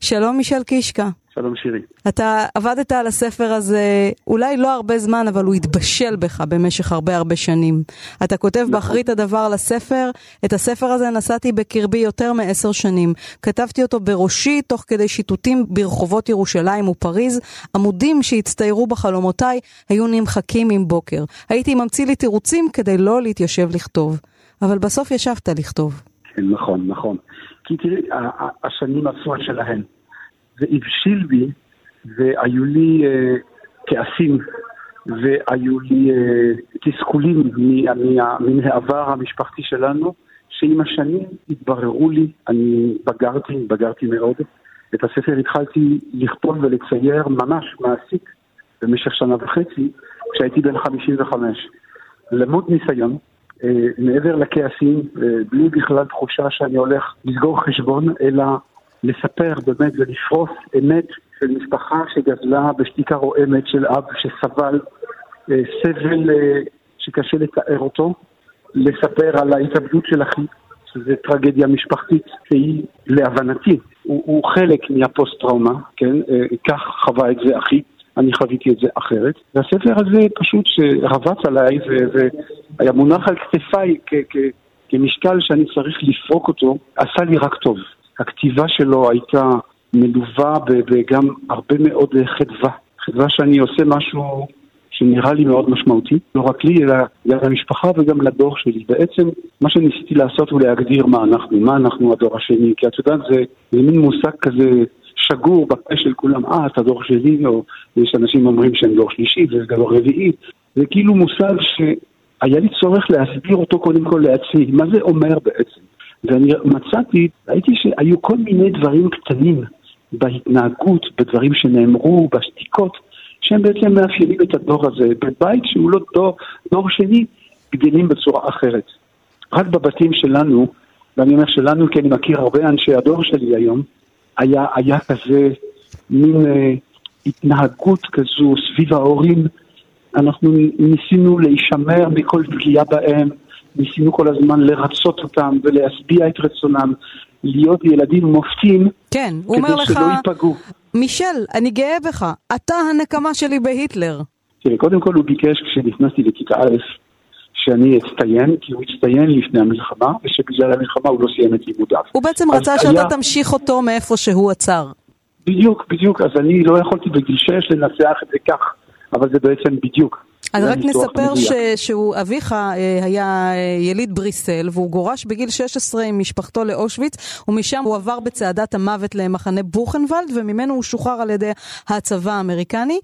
שלום מישל קישקה. שלום שירי. אתה עבדת על הספר הזה אולי לא הרבה זמן, אבל הוא התבשל בך במשך הרבה הרבה שנים. אתה כותב נכון. באחרית הדבר לספר, את הספר הזה נשאתי בקרבי יותר מעשר שנים. כתבתי אותו בראשי תוך כדי שיטוטים ברחובות ירושלים ופריז. עמודים שהצטיירו בחלומותיי היו נמחקים עם בוקר. הייתי ממציא לי תירוצים כדי לא להתיישב לכתוב. אבל בסוף ישבת לכתוב. כן, נכון, נכון. כי תראי, השנים עשו את שלהן. זה הבשיל בי, והיו לי uh, כעסים, והיו לי uh, תסכולים מן העבר המשפחתי שלנו, שעם השנים התבררו לי, אני בגרתי, בגרתי מאוד. את הספר התחלתי לכתוב ולצייר ממש מעשית במשך שנה וחצי, כשהייתי בן 55. למוד ניסיון, uh, מעבר לכעסים, uh, בלי בכלל תחושה שאני הולך לסגור חשבון, אלא לספר באמת ולפרוס אמת של משפחה שגזלה בשתיקה רועמת של אב שסבל אה, סבל אה, שקשה לתאר אותו, לספר על ההתאבדות של אחי, שזו טרגדיה משפחתית שהיא להבנתי, הוא, הוא חלק מהפוסט-טראומה, כן? אה, כך חווה את זה אחי, אני חוויתי את זה אחרת. והספר הזה פשוט שרבץ עליי והיה מונח על כתפיי כמשקל שאני צריך לפרוק אותו, עשה לי רק טוב. הכתיבה שלו הייתה מלווה בגם הרבה מאוד חדווה. חדווה שאני עושה משהו שנראה לי מאוד משמעותי, לא רק לי, אלא גם למשפחה וגם לדור שלי. בעצם מה שניסיתי לעשות הוא להגדיר מה אנחנו, מה אנחנו הדור השני, כי את יודעת, זה, זה מין מושג כזה שגור בפה של כולם, אה, אתה דור שלי, או יש אנשים אומרים שהם דור שלישי ודור רביעי. זה כאילו מושג שהיה לי צורך להסביר אותו קודם כל לעצמי, מה זה אומר בעצם. ואני מצאתי, ראיתי שהיו כל מיני דברים קטנים בהתנהגות, בדברים שנאמרו, בשתיקות, שהם בעצם מאפיינים את הדור הזה. בבית שהוא לא דור, דור שני, גדלים בצורה אחרת. רק בבתים שלנו, ואני אומר שלנו כי אני מכיר הרבה אנשי הדור שלי היום, היה, היה כזה מין אה, התנהגות כזו סביב ההורים. אנחנו ניסינו להישמר מכל פגיעה בהם, ניסינו כל הזמן לרצות אותם ולהשביע את רצונם, להיות ילדים מופתים, כן, הוא אומר לך, ייפגעו. מישל, אני גאה בך, אתה הנקמה שלי בהיטלר. תראה, קודם כל הוא ביקש כשנכנסתי לכיתה א', שאני אצטיין, כי הוא הצטיין לפני המלחמה, ושבגלל המלחמה הוא לא סיים את לימודיו. הוא בעצם רצה היה- שאתה תמשיך אותו מאיפה שהוא עצר. בדיוק, בדיוק, אז אני לא יכולתי בגיל 6 לנסח את זה כך, אבל זה בעצם בדיוק. אז רק נספר ש. שהוא, אביך אה, היה אה, יליד בריסל, והוא גורש בגיל 16 עם משפחתו לאושוויץ, ומשם הוא עבר בצעדת המוות למחנה בוכנוולד, וממנו הוא שוחרר על ידי הצבא האמריקני.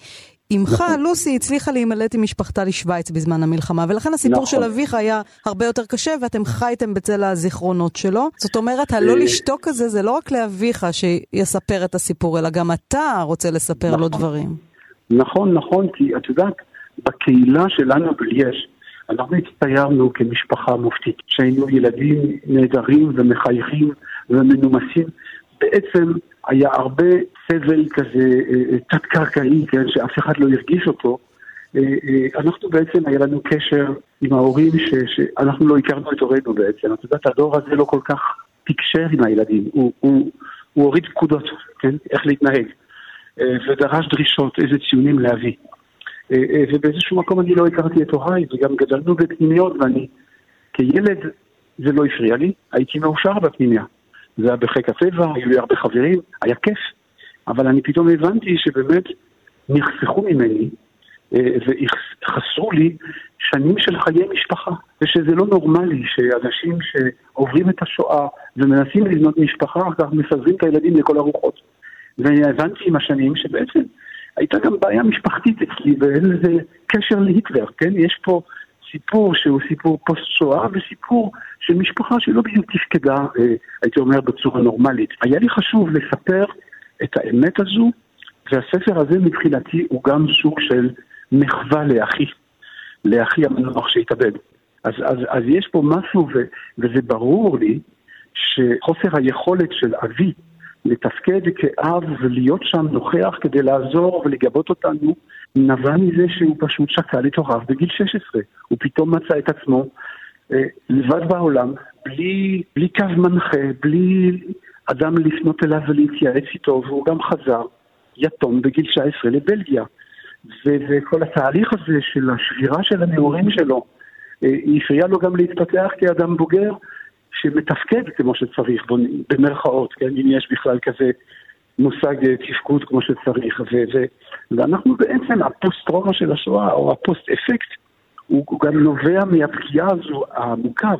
אמך, נכון. לוסי, הצליחה להימלט עם משפחתה לשוויץ בזמן המלחמה, ולכן הסיפור נכון. של אביך היה הרבה יותר קשה, ואתם חייתם בצל הזיכרונות שלו. זאת אומרת, הלא אה, לשתוק הזה זה לא רק לאביך שיספר את הסיפור, אלא גם אתה רוצה לספר לו נכון. דברים. נכון, נכון, כי את יודעת, בקהילה שלנו בליאש, אנחנו הצטיירנו כמשפחה מופתית, שהיינו ילדים נהדרים ומחייכים ומנומסים. בעצם היה הרבה סבל כזה אה, אה, תת-קרקעי, כן, שאף אחד לא הרגיש אותו. אה, אנחנו בעצם, היה לנו קשר עם ההורים ש, שאנחנו לא הכרנו את הורינו בעצם. את יודעת, הדור הזה לא כל כך תקשר עם הילדים. הוא, הוא, הוא הוריד פקודות, כן, איך להתנהג. ודרש דרישות, איזה ציונים להביא. אה, אה, ובאיזשהו מקום אני לא הכרתי את הוריי, וגם גדלנו בפנימיות, ואני כילד זה לא הפריע לי, הייתי מאושר בפנימיה. זה היה בחיק הטבע, היו לי הרבה חברים, היה כיף. אבל אני פתאום הבנתי שבאמת נחסכו ממני אה, וחסרו לי שנים של חיי משפחה, ושזה לא נורמלי שאנשים שעוברים את השואה ומנסים לבנות משפחה, אחר כך מפזרים את הילדים לכל הרוחות. והבנתי עם השנים שבעצם הייתה גם בעיה משפחתית אצלי, ואין לזה קשר להיטלר, כן? יש פה סיפור שהוא סיפור פוסט-שואה וסיפור של משפחה שלא בדיוק תפקדה, אה, הייתי אומר, בצורה נורמלית. היה לי חשוב לספר את האמת הזו, והספר הזה מבחינתי הוא גם סוג של מחווה לאחי, לאחי המנוח שהתאבד. אז, אז, אז יש פה משהו, ו, וזה ברור לי, שחוסר היכולת של אבי לתפקד כאב ולהיות שם נוכח כדי לעזור ולגבות אותנו, נבע מזה שהוא פשוט שקל את בגיל 16. הוא פתאום מצא את עצמו אה, לבד בעולם, בלי, בלי קו מנחה, בלי אדם לפנות אליו ולהתייעץ איתו, והוא גם חזר יתום בגיל 19 לבלגיה. ו- וכל התהליך הזה של השבירה של הנעורים שלו, אה, הפריע לו גם להתפתח כאדם בוגר שמתפקד כמו שצריך, במרכאות, כן, אם יש בכלל כזה מושג אה, תפקוד כמו שצריך. ו- ו- ואנחנו בעצם, הפוסט-טראומה של השואה, או הפוסט-אפקט, הוא גם נובע מהפגיעה הזו העמוקה,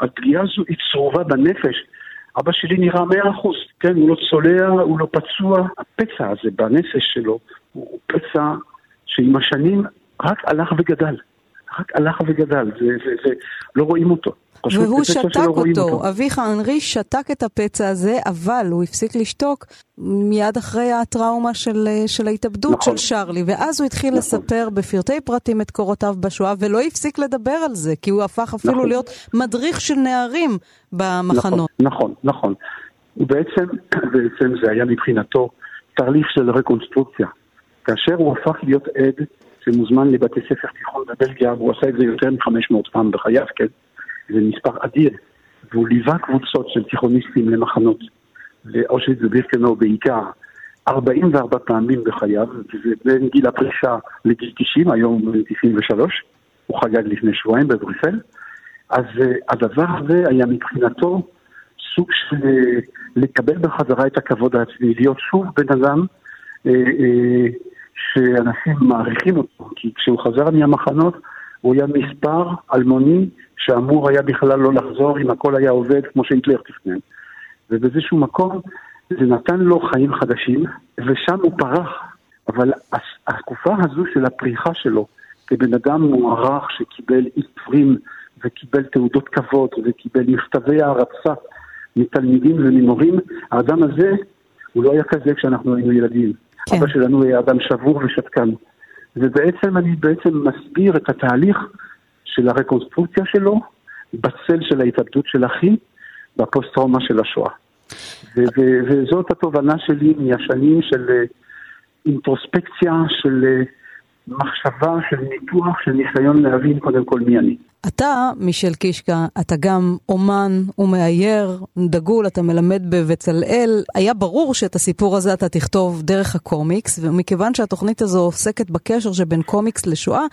והפגיעה הזו היא צרובה בנפש. אבא שלי נראה מאה אחוז, כן, הוא לא צולע, הוא לא פצוע. הפצע הזה בנפש שלו הוא פצע שעם השנים רק הלך וגדל. רק הלך וגדל, ולא רואים אותו. והוא שתק רואים אותו. אביך אנרי שתק את הפצע הזה, אבל הוא הפסיק לשתוק מיד אחרי הטראומה של, אה, של ההתאבדות נכון. של שרלי. ואז הוא התחיל נכון. לספר בפרטי פרטים את קורותיו בשואה, ולא הפסיק לדבר על זה, כי הוא הפך אפילו נכון. להיות מדריך של נערים במחנות. נכון, נכון, נכון. ובעצם, בעצם זה היה מבחינתו תהליך של רקונסטרוקציה. כאשר הוא הפך להיות עד שמוזמן לבתי ספר תיכון בבלגיה, והוא עשה את זה יותר מ-500 פעם בחייו, כן? זה מספר אדיר. והוא ליווה קבוצות של תיכוניסטים למחנות, ואושוויץ ובירקנאו בעיקר, 44 פעמים בחייו, וזה בין גיל הפרישה לגיל 90, היום הוא בן 93, הוא חגג לפני שבועיים בבריסל. אז אה, הדבר הזה היה מבחינתו סוג של אה, לקבל בחזרה את הכבוד העצמי, להיות שוב בן אדם אה, אה, שאנשים מעריכים אותו, כי כשהוא חזר מהמחנות הוא היה מספר אלמוני שאמור היה בכלל לא לחזור אם הכל היה עובד כמו שהיטלר תכנן. ובאיזשהו מקום זה נתן לו חיים חדשים, ושם הוא פרח. אבל התקופה הזו של הפריחה שלו, כבן אדם מוערך שקיבל עיטורים וקיבל תעודות כבוד וקיבל מכתבי הערצה מתלמידים וממורים, האדם הזה הוא לא היה כזה כשאנחנו היינו ילדים. כן. אבא שלנו היה אדם שבור ושתקן. ובעצם אני בעצם מסביר את התהליך של הרקונסטרוקציה שלו בצל של ההתאבדות של אחי בפוסט-טראומה של השואה. וזאת התובנה שלי מהשנים של אה, אינטרוספקציה, של אה, מחשבה, של ניתוח, של ניסיון להבין קודם כל מי אני. אתה, מישל קישקה, אתה גם אומן ומאייר, דגול, אתה מלמד בבצלאל. היה ברור שאת הסיפור הזה אתה תכתוב דרך הקומיקס, ומכיוון שהתוכנית הזו עוסקת בקשר שבין קומיקס לשואה,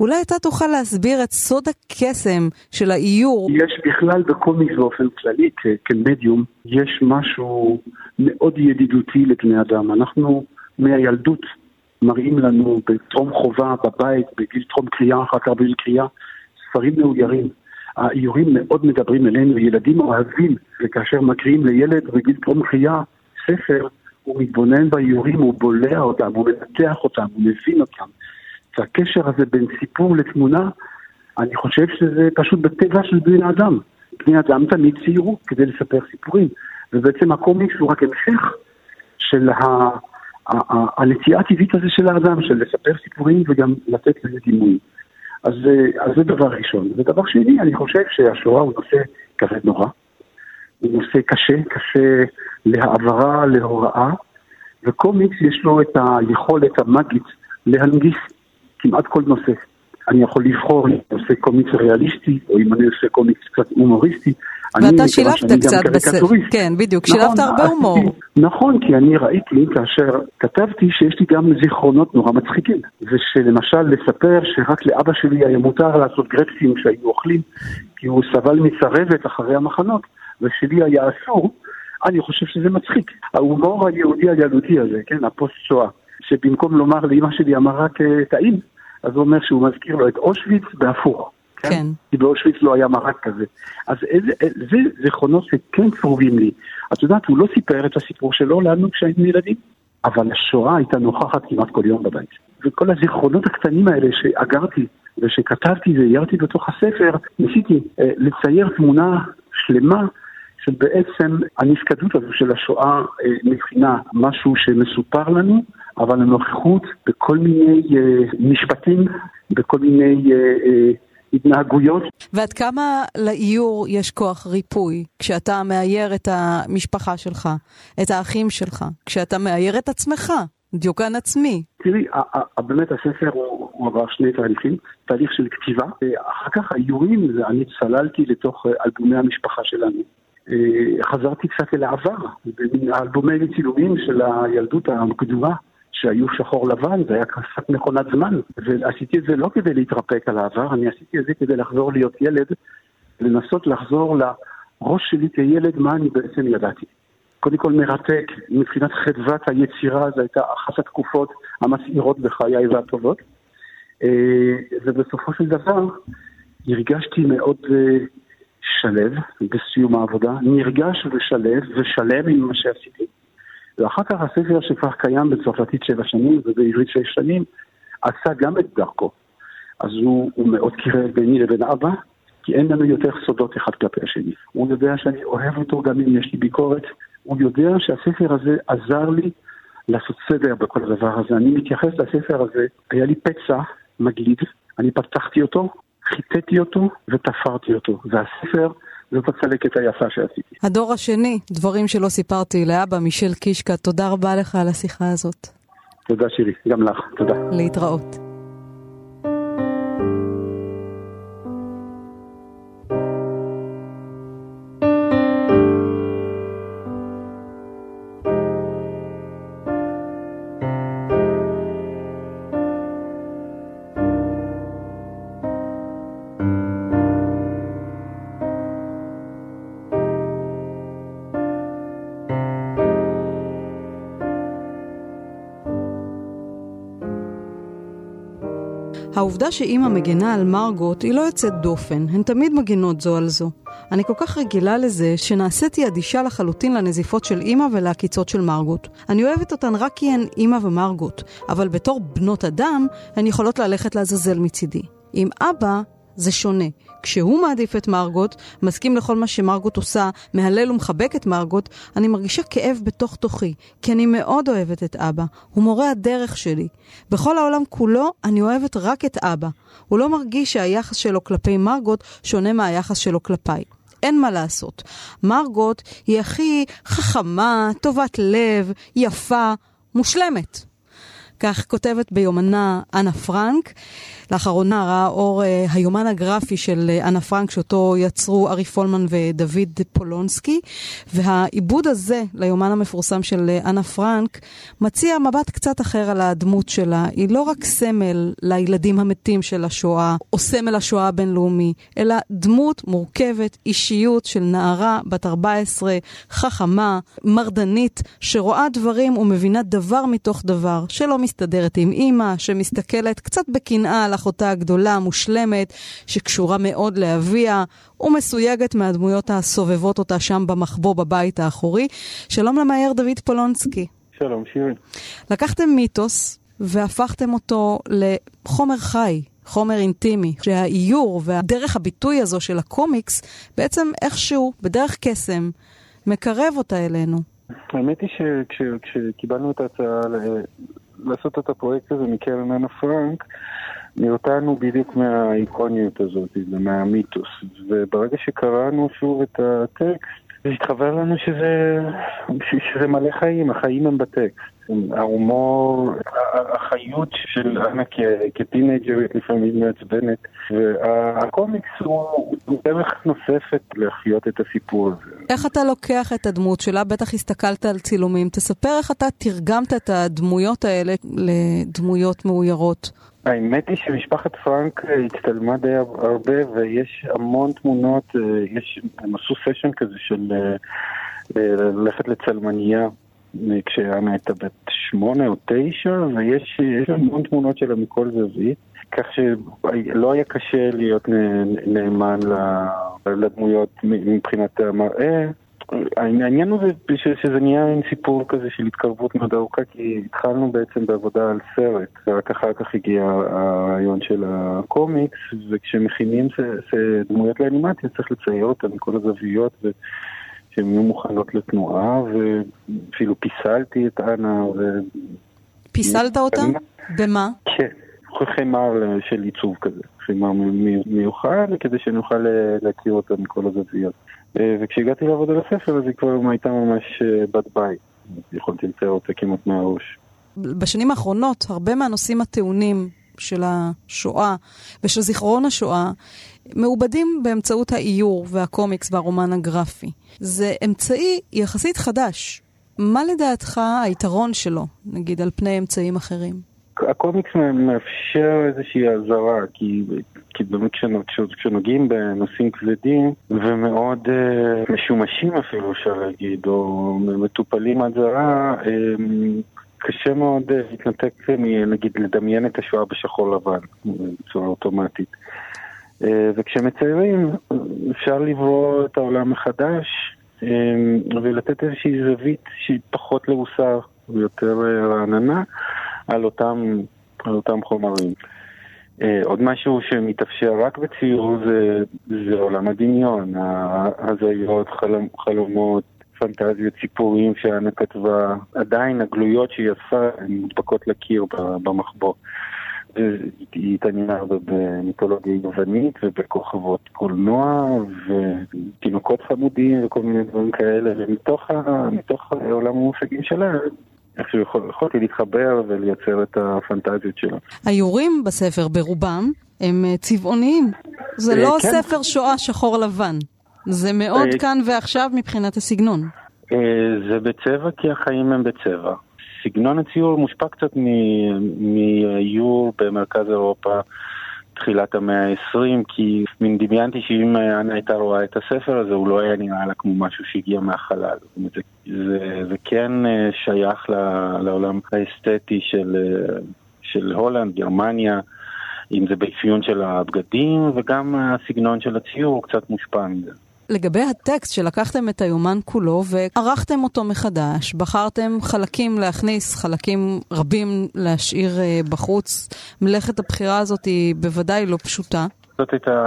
אולי אתה תוכל להסביר את סוד הקסם של האיור. יש בכלל בקומיקס באופן כללי, כמדיום, יש משהו מאוד ידידותי לבני אדם. אנחנו מהילדות מראים לנו בטרום חובה, בבית, בגיל טרום קריאה, אחר כך בגיל קריאה. ספרים מאוירים. האיורים מאוד מדברים אלינו, ילדים אוהבים, וכאשר מקריאים לילד בגיל טרום חייה ספר, הוא מתבונן באיורים, הוא בולע אותם, הוא מנתח אותם, הוא מבין אותם. והקשר הזה בין סיפור לתמונה, אני חושב שזה פשוט בטבע של בני אדם. בני אדם תמיד ציירו כדי לספר סיפורים, ובעצם הקומיקס הוא רק המשך של ה... הנטייה הטבעית הזה של האדם, של לספר סיפורים וגם לתת לזה דימוי. אז, אז זה דבר ראשון. ודבר שני, אני חושב שהשואה הוא נושא כבד נורא. הוא נושא קשה, קשה להעברה, להוראה, וקומיקס יש לו את היכולת המאגית להנגיס כמעט כל נושא. אני יכול לבחור אם אני עושה קומיקס ריאליסטי, או אם אני עושה קומיקס קצת הומוריסטי. ואתה שילבת קצת בסרט, כן, בדיוק, נכון, שילבת הרבה הומור. נכון, כי אני ראיתי כאשר כתבתי שיש לי גם זיכרונות נורא מצחיקים. ושלמשל לספר שרק לאבא שלי היה מותר לעשות גרפסים שהיו אוכלים, כי הוא סבל מצרבת אחרי המחנות, ושלי היה אסור, אני חושב שזה מצחיק. ההומור היהודי הילדותי הזה, כן, הפוסט-שואה, שבמקום לומר לאמא שלי אמר רק אה, טעים, אז הוא אומר שהוא מזכיר לו את אושוויץ בהפוך. כן? כן. כי באושוויץ לא היה מרק כזה. אז איזה, זה זיכרונות שכן צרובים לי. את יודעת, הוא לא סיפר את הסיפור שלו לנו כשהיינו ילדים, אבל השואה הייתה נוכחת כמעט כל יום בבית. וכל הזיכרונות הקטנים האלה שאגרתי ושכתבתי ואיירתי בתוך הספר, ניסיתי אה, לצייר תמונה שלמה של בעצם הנפקדות הזו של השואה אה, מבחינה משהו שמסופר לנו, אבל הנוכחות בכל מיני אה, משפטים, בכל מיני אה, אה, התנהגויות. ועד כמה לאיור יש כוח ריפוי כשאתה מאייר את המשפחה שלך, את האחים שלך, כשאתה מאייר את עצמך? דיוקן עצמי. תראי, באמת הספר הוא, עבר שני תהליכים, תהליך של כתיבה, אחר כך האיורים, אני צללתי לתוך אלבומי המשפחה שלנו. חזרתי קצת אל העבר, באלבומי צילומים של הילדות הקדומה. שהיו שחור לבן, זה היה קצת מכונת זמן. ועשיתי את זה לא כדי להתרפק על העבר, אני עשיתי את זה כדי לחזור להיות ילד, לנסות לחזור לראש שלי כילד, מה אני בעצם ידעתי. קודם כל מרתק, מבחינת חדוות היצירה, זו הייתה אחת התקופות המסעירות בחיי והטובות. אה, ובסופו של דבר הרגשתי מאוד אה, שלב בסיום העבודה, נרגש ושלב ושלם עם מה שעשיתי. ואחר כך הספר שכבר קיים בצרפתית שבע שנים ובעברית שש שנים, עשה גם את דרכו. אז הוא, הוא מאוד קירב ביני לבין אבא, כי אין לנו יותר סודות אחד כלפי השני. הוא יודע שאני אוהב אותו גם אם יש לי ביקורת, הוא יודע שהספר הזה עזר לי לעשות סדר בכל הדבר הזה. אני מתייחס לספר הזה, היה לי פצע מגליד, אני פתחתי אותו, חיטאתי אותו ותפרתי אותו. והספר זאת הצלקת היפה שעשיתי. הדור השני, דברים שלא סיפרתי לאבא, מישל קישקה, תודה רבה לך על השיחה הזאת. תודה שירי, גם לך, תודה. להתראות. העובדה שאימא מגנה על מרגוט היא לא יוצאת דופן, הן תמיד מגינות זו על זו. אני כל כך רגילה לזה שנעשיתי אדישה לחלוטין לנזיפות של אימא ולעקיצות של מרגוט. אני אוהבת אותן רק כי הן אימא ומרגוט, אבל בתור בנות אדם, הן יכולות ללכת לעזאזל מצידי. עם אבא, זה שונה. כשהוא מעדיף את מרגוט, מסכים לכל מה שמרגוט עושה, מהלל ומחבק את מרגוט, אני מרגישה כאב בתוך תוכי, כי אני מאוד אוהבת את אבא. הוא מורה הדרך שלי. בכל העולם כולו, אני אוהבת רק את אבא. הוא לא מרגיש שהיחס שלו כלפי מרגוט שונה מהיחס שלו כלפיי. אין מה לעשות. מרגוט היא הכי חכמה, טובת לב, יפה, מושלמת. כך כותבת ביומנה אנה פרנק. לאחרונה ראה אור uh, היומן הגרפי של uh, אנה פרנק, שאותו יצרו ארי פולמן ודוד פולונסקי, והעיבוד הזה ליומן המפורסם של uh, אנה פרנק מציע מבט קצת אחר על הדמות שלה. היא לא רק סמל לילדים המתים של השואה, או סמל השואה הבינלאומי, אלא דמות מורכבת, אישיות של נערה בת 14, חכמה, מרדנית, שרואה דברים ומבינה דבר מתוך דבר, שלא מסתדרת עם אימא, שמסתכלת קצת בקנאה על אחותה הגדולה, מושלמת, שקשורה מאוד לאביה, ומסויגת מהדמויות הסובבות אותה שם במחבוא בבית האחורי. שלום למאייר דוד פולונסקי. שלום, שירי. לקחתם מיתוס והפכתם אותו לחומר חי. חומר אינטימי, שהאיור והדרך הביטוי הזו של הקומיקס בעצם איכשהו, בדרך קסם, מקרב אותה אלינו. האמת היא שכשקיבלנו את ההצעה לעשות את הפרויקט הזה מקרן אנה פרנק, נרתענו בדיוק מהאיקוניות הזאת ומהמיתוס. וברגע שקראנו שוב את הטקסט, התחבר לנו שזה, שזה מלא חיים, החיים הם בטקסט. ההומור, החיות של אנה כטינג'רית לפעמים מעצבנת, והקומיקס הוא דרך נוספת להחיות את הסיפור הזה. איך אתה לוקח את הדמות שלה? בטח הסתכלת על צילומים. תספר איך אתה תרגמת את הדמויות האלה לדמויות מאוירות. האמת היא שמשפחת פרנק הצטלמה די הרבה ויש המון תמונות, יש, הם עשו סשן כזה של ללכת לצלמניה כשאנה הייתה בת שמונה או תשע, ויש המון תמונות שלה מכל זווית, כך שלא היה קשה להיות נאמן לדמויות מבחינת המראה. העניין הוא שזה נהיה עם סיפור כזה של התקרבות מאוד ארוכה, כי התחלנו בעצם בעבודה על סרט, ורק אחר כך הגיע הרעיון של הקומיקס, וכשמכינים דמויות לאנימציה צריך לצייר אותן מכל הזוויות. ו... שהן יהיו מוכנות לתנועה, ואפילו פיסלתי את אנה. ו... פיסלת אותה? במה? כן, חמר של עיצוב כזה, חמר מיוחד, כדי שנוכל להכיר אותה מכל הזוויות. אה, וכשהגעתי לעבוד על הספר, אז היא כבר הייתה ממש אה, בת בית. יכולתי לצייר אותה כמעט מהראש. בשנים האחרונות, הרבה מהנושאים הטעונים של השואה ושל זיכרון השואה מעובדים באמצעות האיור והקומיקס והרומן הגרפי. זה אמצעי יחסית חדש. מה לדעתך היתרון שלו, נגיד, על פני אמצעים אחרים? הקומיקס מאפשר איזושהי אזהרה, כי, כי באמת כשנוגעים בנושאים כבדים ומאוד uh, משומשים אפילו, אפשר להגיד, או מטופלים עד זרה, uh, קשה מאוד uh, להתנתק, נגיד, לדמיין את השואה בשחור לבן, בצורה אוטומטית. אה, וכשמציירים אפשר לברוא את העולם מחדש אה, ולתת איזושהי זווית שהיא פחות לעוסה ויותר אה, רעננה על אותם, על אותם חומרים. עוד משהו שמתאפשר רק בציור זה, זה עולם הדמיון, ההזיות, חלומ, חלומות, פנטזיות, סיפורים שאנה כתבה, עדיין הגלויות שהיא אספה הן מודבקות לקיר במחבוא. התעניינה הרבה במיתולוגיה יוונית ובכוכבות קולנוע ותינוקות חמודים וכל מיני דברים כאלה, ומתוך עולם המושגים שלה איכשהו יכול, יכולתי להתחבר ולייצר את הפנטזיות שלה. האיורים בספר ברובם הם אה, צבעוניים. זה אה, לא כן. ספר שואה שחור לבן. זה מאוד אה, כאן ועכשיו מבחינת הסגנון. זה בצבע כי החיים הם בצבע. סגנון הציור מושפע קצת מאיור במרכז אירופה. תחילת המאה ה-20, כי מין דמיינתי שאם אנה הייתה רואה את הספר הזה, הוא לא היה נראה לה כמו משהו שהגיע מהחלל. זה, זה, זה כן אה, שייך לעולם האסתטי של, אה, של הולנד, גרמניה, אם זה באפיון של הבגדים, וגם הסגנון של הציור קצת מושפע מזה. לגבי הטקסט שלקחתם את היומן כולו וערכתם אותו מחדש, בחרתם חלקים להכניס, חלקים רבים להשאיר uh, בחוץ. מלאכת הבחירה הזאת היא בוודאי לא פשוטה. זאת הייתה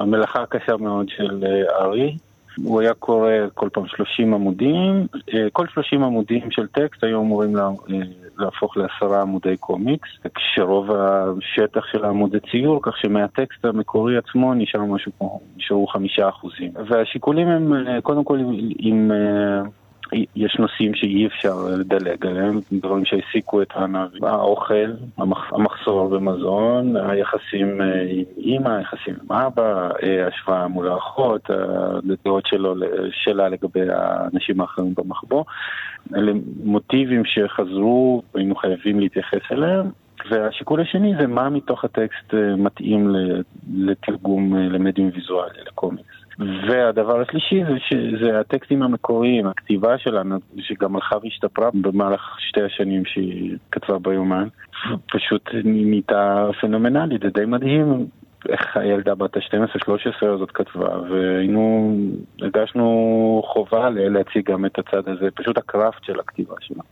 המלאכה הקשה מאוד של ארי. הוא היה קורא כל פעם 30 עמודים, כל 30 עמודים של טקסט היו אמורים להפוך לעשרה עמודי קומיקס, כשרוב השטח של העמודי ציור, כך שמהטקסט המקורי עצמו נשאר משהו כמו, נשארו חמישה אחוזים. והשיקולים הם קודם כל עם... יש נושאים שאי אפשר לדלג עליהם, דברים שהעסיקו את הנביא, האוכל, המח, המחסור במזון, היחסים אה, עם אימא, היחסים עם אבא, אה, השוואה מול האחות, הדעות שלו, שלה לגבי האנשים האחרים במחבוא. אלה מוטיבים שחזרו והיינו חייבים להתייחס אליהם. והשיקול השני זה מה מתוך הטקסט אה, מתאים לתרגום למדיום ויזואלי, לקומיקס. והדבר השלישי זה שזה הטקסטים המקוריים, הכתיבה שלנו, שגם הלכה והשתפרה במהלך שתי השנים שהיא כתבה ביומן, פשוט נהייתה פנומנלית, זה די מדהים איך הילדה בת ה-12-13 הזאת כתבה, והיינו, הרגשנו חובה להציג גם את הצד הזה, פשוט הקראפט של הכתיבה שלה.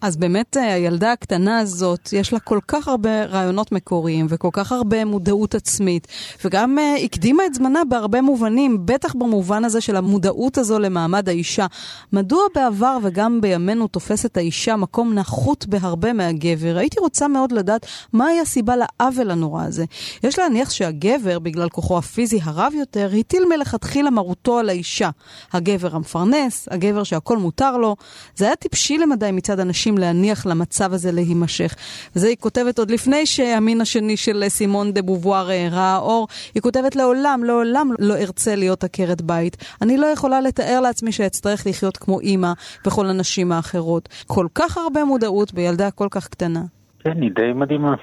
אז באמת אה, הילדה הקטנה הזאת, יש לה כל כך הרבה רעיונות מקוריים וכל כך הרבה מודעות עצמית, וגם uh, הקדימה את זמנה בהרבה מובנים, בטח במובן הזה של המודעות הזו למעמד האישה. מדוע בעבר וגם בימינו תופסת האישה מקום נחות בהרבה מהגבר? הייתי רוצה מאוד לדעת מהי הסיבה לעוול הנורא הזה. יש להניח שהגבר, בגלל כוחו הפיזי הרב יותר, הטיל מלכתחילה מרותו על האישה. הגבר המפרנס, הגבר שהכל מותר לו. זה היה טיפשי למדי מצד הנשים אנשים להניח למצב הזה להימשך. וזה היא כותבת עוד לפני שהמין השני של סימון דה בובואר אה, ראה אור. היא כותבת לעולם, לעולם לא ארצה להיות עקרת בית. אני לא יכולה לתאר לעצמי שאצטרך לחיות כמו אימא וכל הנשים האחרות. כל כך הרבה מודעות בילדה כל כך קטנה. כן, היא די מדהימה.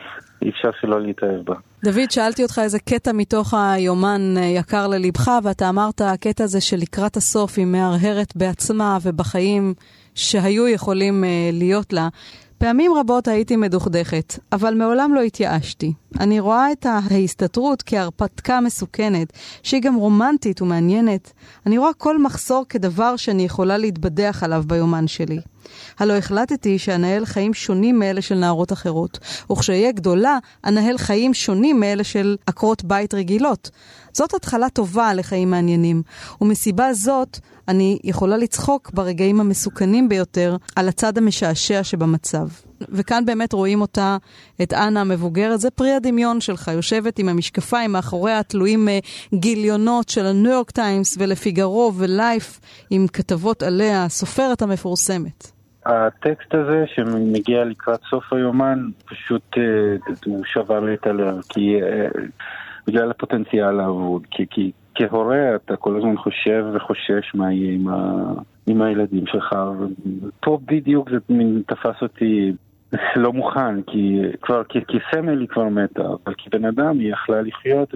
אי אפשר שלא להתאהב בה. דוד, שאלתי אותך איזה קטע מתוך היומן אה, יקר ללבך, ואתה אמרת, הקטע הזה שלקראת הסוף היא מהרהרת בעצמה ובחיים שהיו יכולים uh, להיות לה. פעמים רבות הייתי מדוכדכת, אבל מעולם לא התייאשתי. אני רואה את ההסתתרות כהרפתקה מסוכנת, שהיא גם רומנטית ומעניינת. אני רואה כל מחסור כדבר שאני יכולה להתבדח עליו ביומן שלי. הלא החלטתי שאנהל חיים שונים מאלה של נערות אחרות, וכשאהיה גדולה, אנהל חיים שונים מאלה של עקרות בית רגילות. זאת התחלה טובה לחיים מעניינים, ומסיבה זאת אני יכולה לצחוק ברגעים המסוכנים ביותר על הצד המשעשע שבמצב. וכאן באמת רואים אותה, את אנה המבוגרת, זה פרי הדמיון שלך, יושבת עם המשקפיים, מאחוריה תלויים אה, גיליונות של הניו יורק טיימס ולפיגרו ולייף עם כתבות עליה, הסופרת המפורסמת. הטקסט הזה שמגיע לקראת סוף היומן, פשוט אה, הוא שבר לי את הלב, כי אה, בגלל הפוטנציאל האבוד, כי, כי כהורה אתה כל הזמן חושב וחושש מה יהיה עם, ה, עם הילדים שלך, ופה בדיוק זה תפס אותי לא מוכן, כי כבר כסמל היא כבר מתה, אבל כבן אדם היא יכלה לחיות,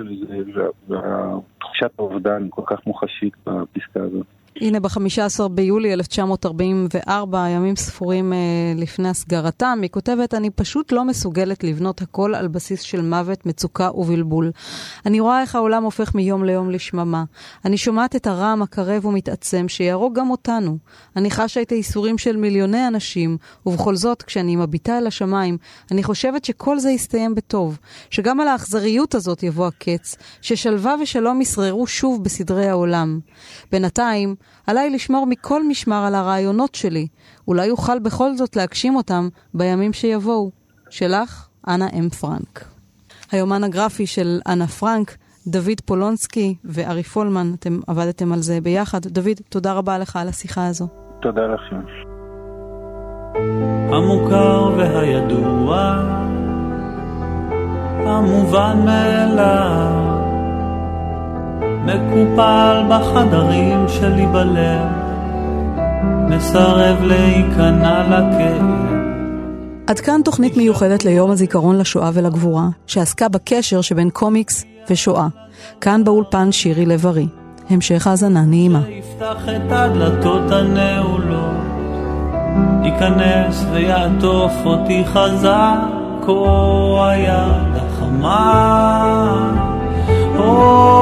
ותחושת האובדן כל כך מוחשית בפסקה הזאת. הנה, ב-15 ביולי 1944, ימים ספורים uh, לפני הסגרתם, היא כותבת, אני פשוט לא מסוגלת לבנות הכל על בסיס של מוות, מצוקה ובלבול. אני רואה איך העולם הופך מיום ליום לשממה. אני שומעת את הרעם הקרב ומתעצם שיהרוג גם אותנו. אני חשה את הייסורים של מיליוני אנשים, ובכל זאת, כשאני מביטה אל השמיים, אני חושבת שכל זה יסתיים בטוב, שגם על האכזריות הזאת יבוא הקץ, ששלווה ושלום ישררו שוב בסדרי העולם. בינתיים, עליי לשמור מכל משמר על הרעיונות שלי. אולי אוכל בכל זאת להגשים אותם בימים שיבואו. שלך, אנה אם פרנק. היומן הגרפי של אנה פרנק, דוד פולונסקי וארי פולמן, אתם עבדתם על זה ביחד. דוד, תודה רבה לך על השיחה הזו. תודה לכם. המוכר והידוע, המובן מאליו. מקופל בחדרים שלי בלב, מסרב להיכנע לכאב. עד כאן תוכנית מיוחדת ליום הזיכרון לשואה ולגבורה, שעסקה בקשר שבין קומיקס ושואה. כאן באולפן שירי לב-ארי. המשך האזנה נעימה. שיפתח את הדלתות הנעולות, ייכנס ויעטוף אותי חזק, כה היד החמה. פה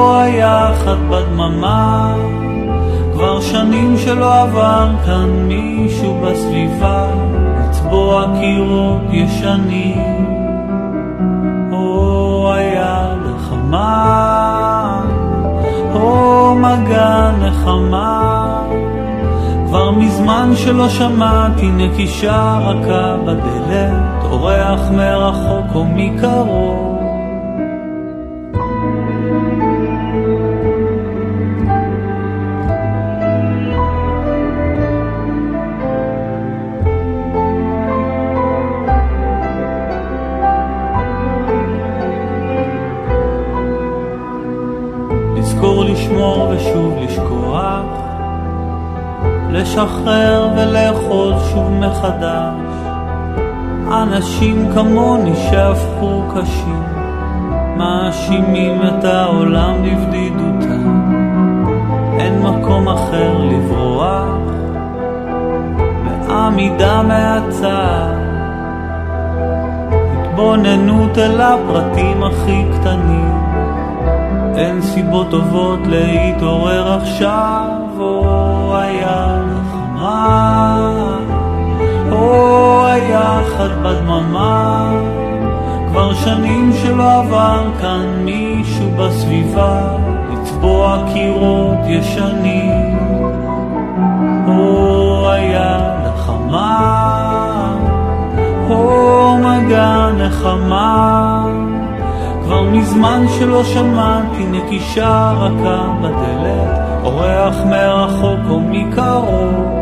בדממה כבר שנים שלא עבר כאן מישהו בסביבה. לצבוע קירות ישנים. או היה נחמה. או מגע נחמה. כבר מזמן שלא שמעתי נקישה רכה בדלת. אורח מרחוק או מקרוב. אנשים כמוני שהפכו קשים, מאשימים את העולם בבדידותם. אין מקום אחר לברוח, בעמידה מהצד. התבוננות אל הפרטים הכי קטנים. אין סיבות טובות להתעורר עכשיו, או היה נחמה, או היחד בדממה. כבר שנים שלא עבר כאן מישהו בסביבה, לצבוע קירות ישנים. או היה נחמה, או מגע נחמה. כבר מזמן שלא שמעתי נקישה רכה בדלת, אורח מרחוק או מקרוב.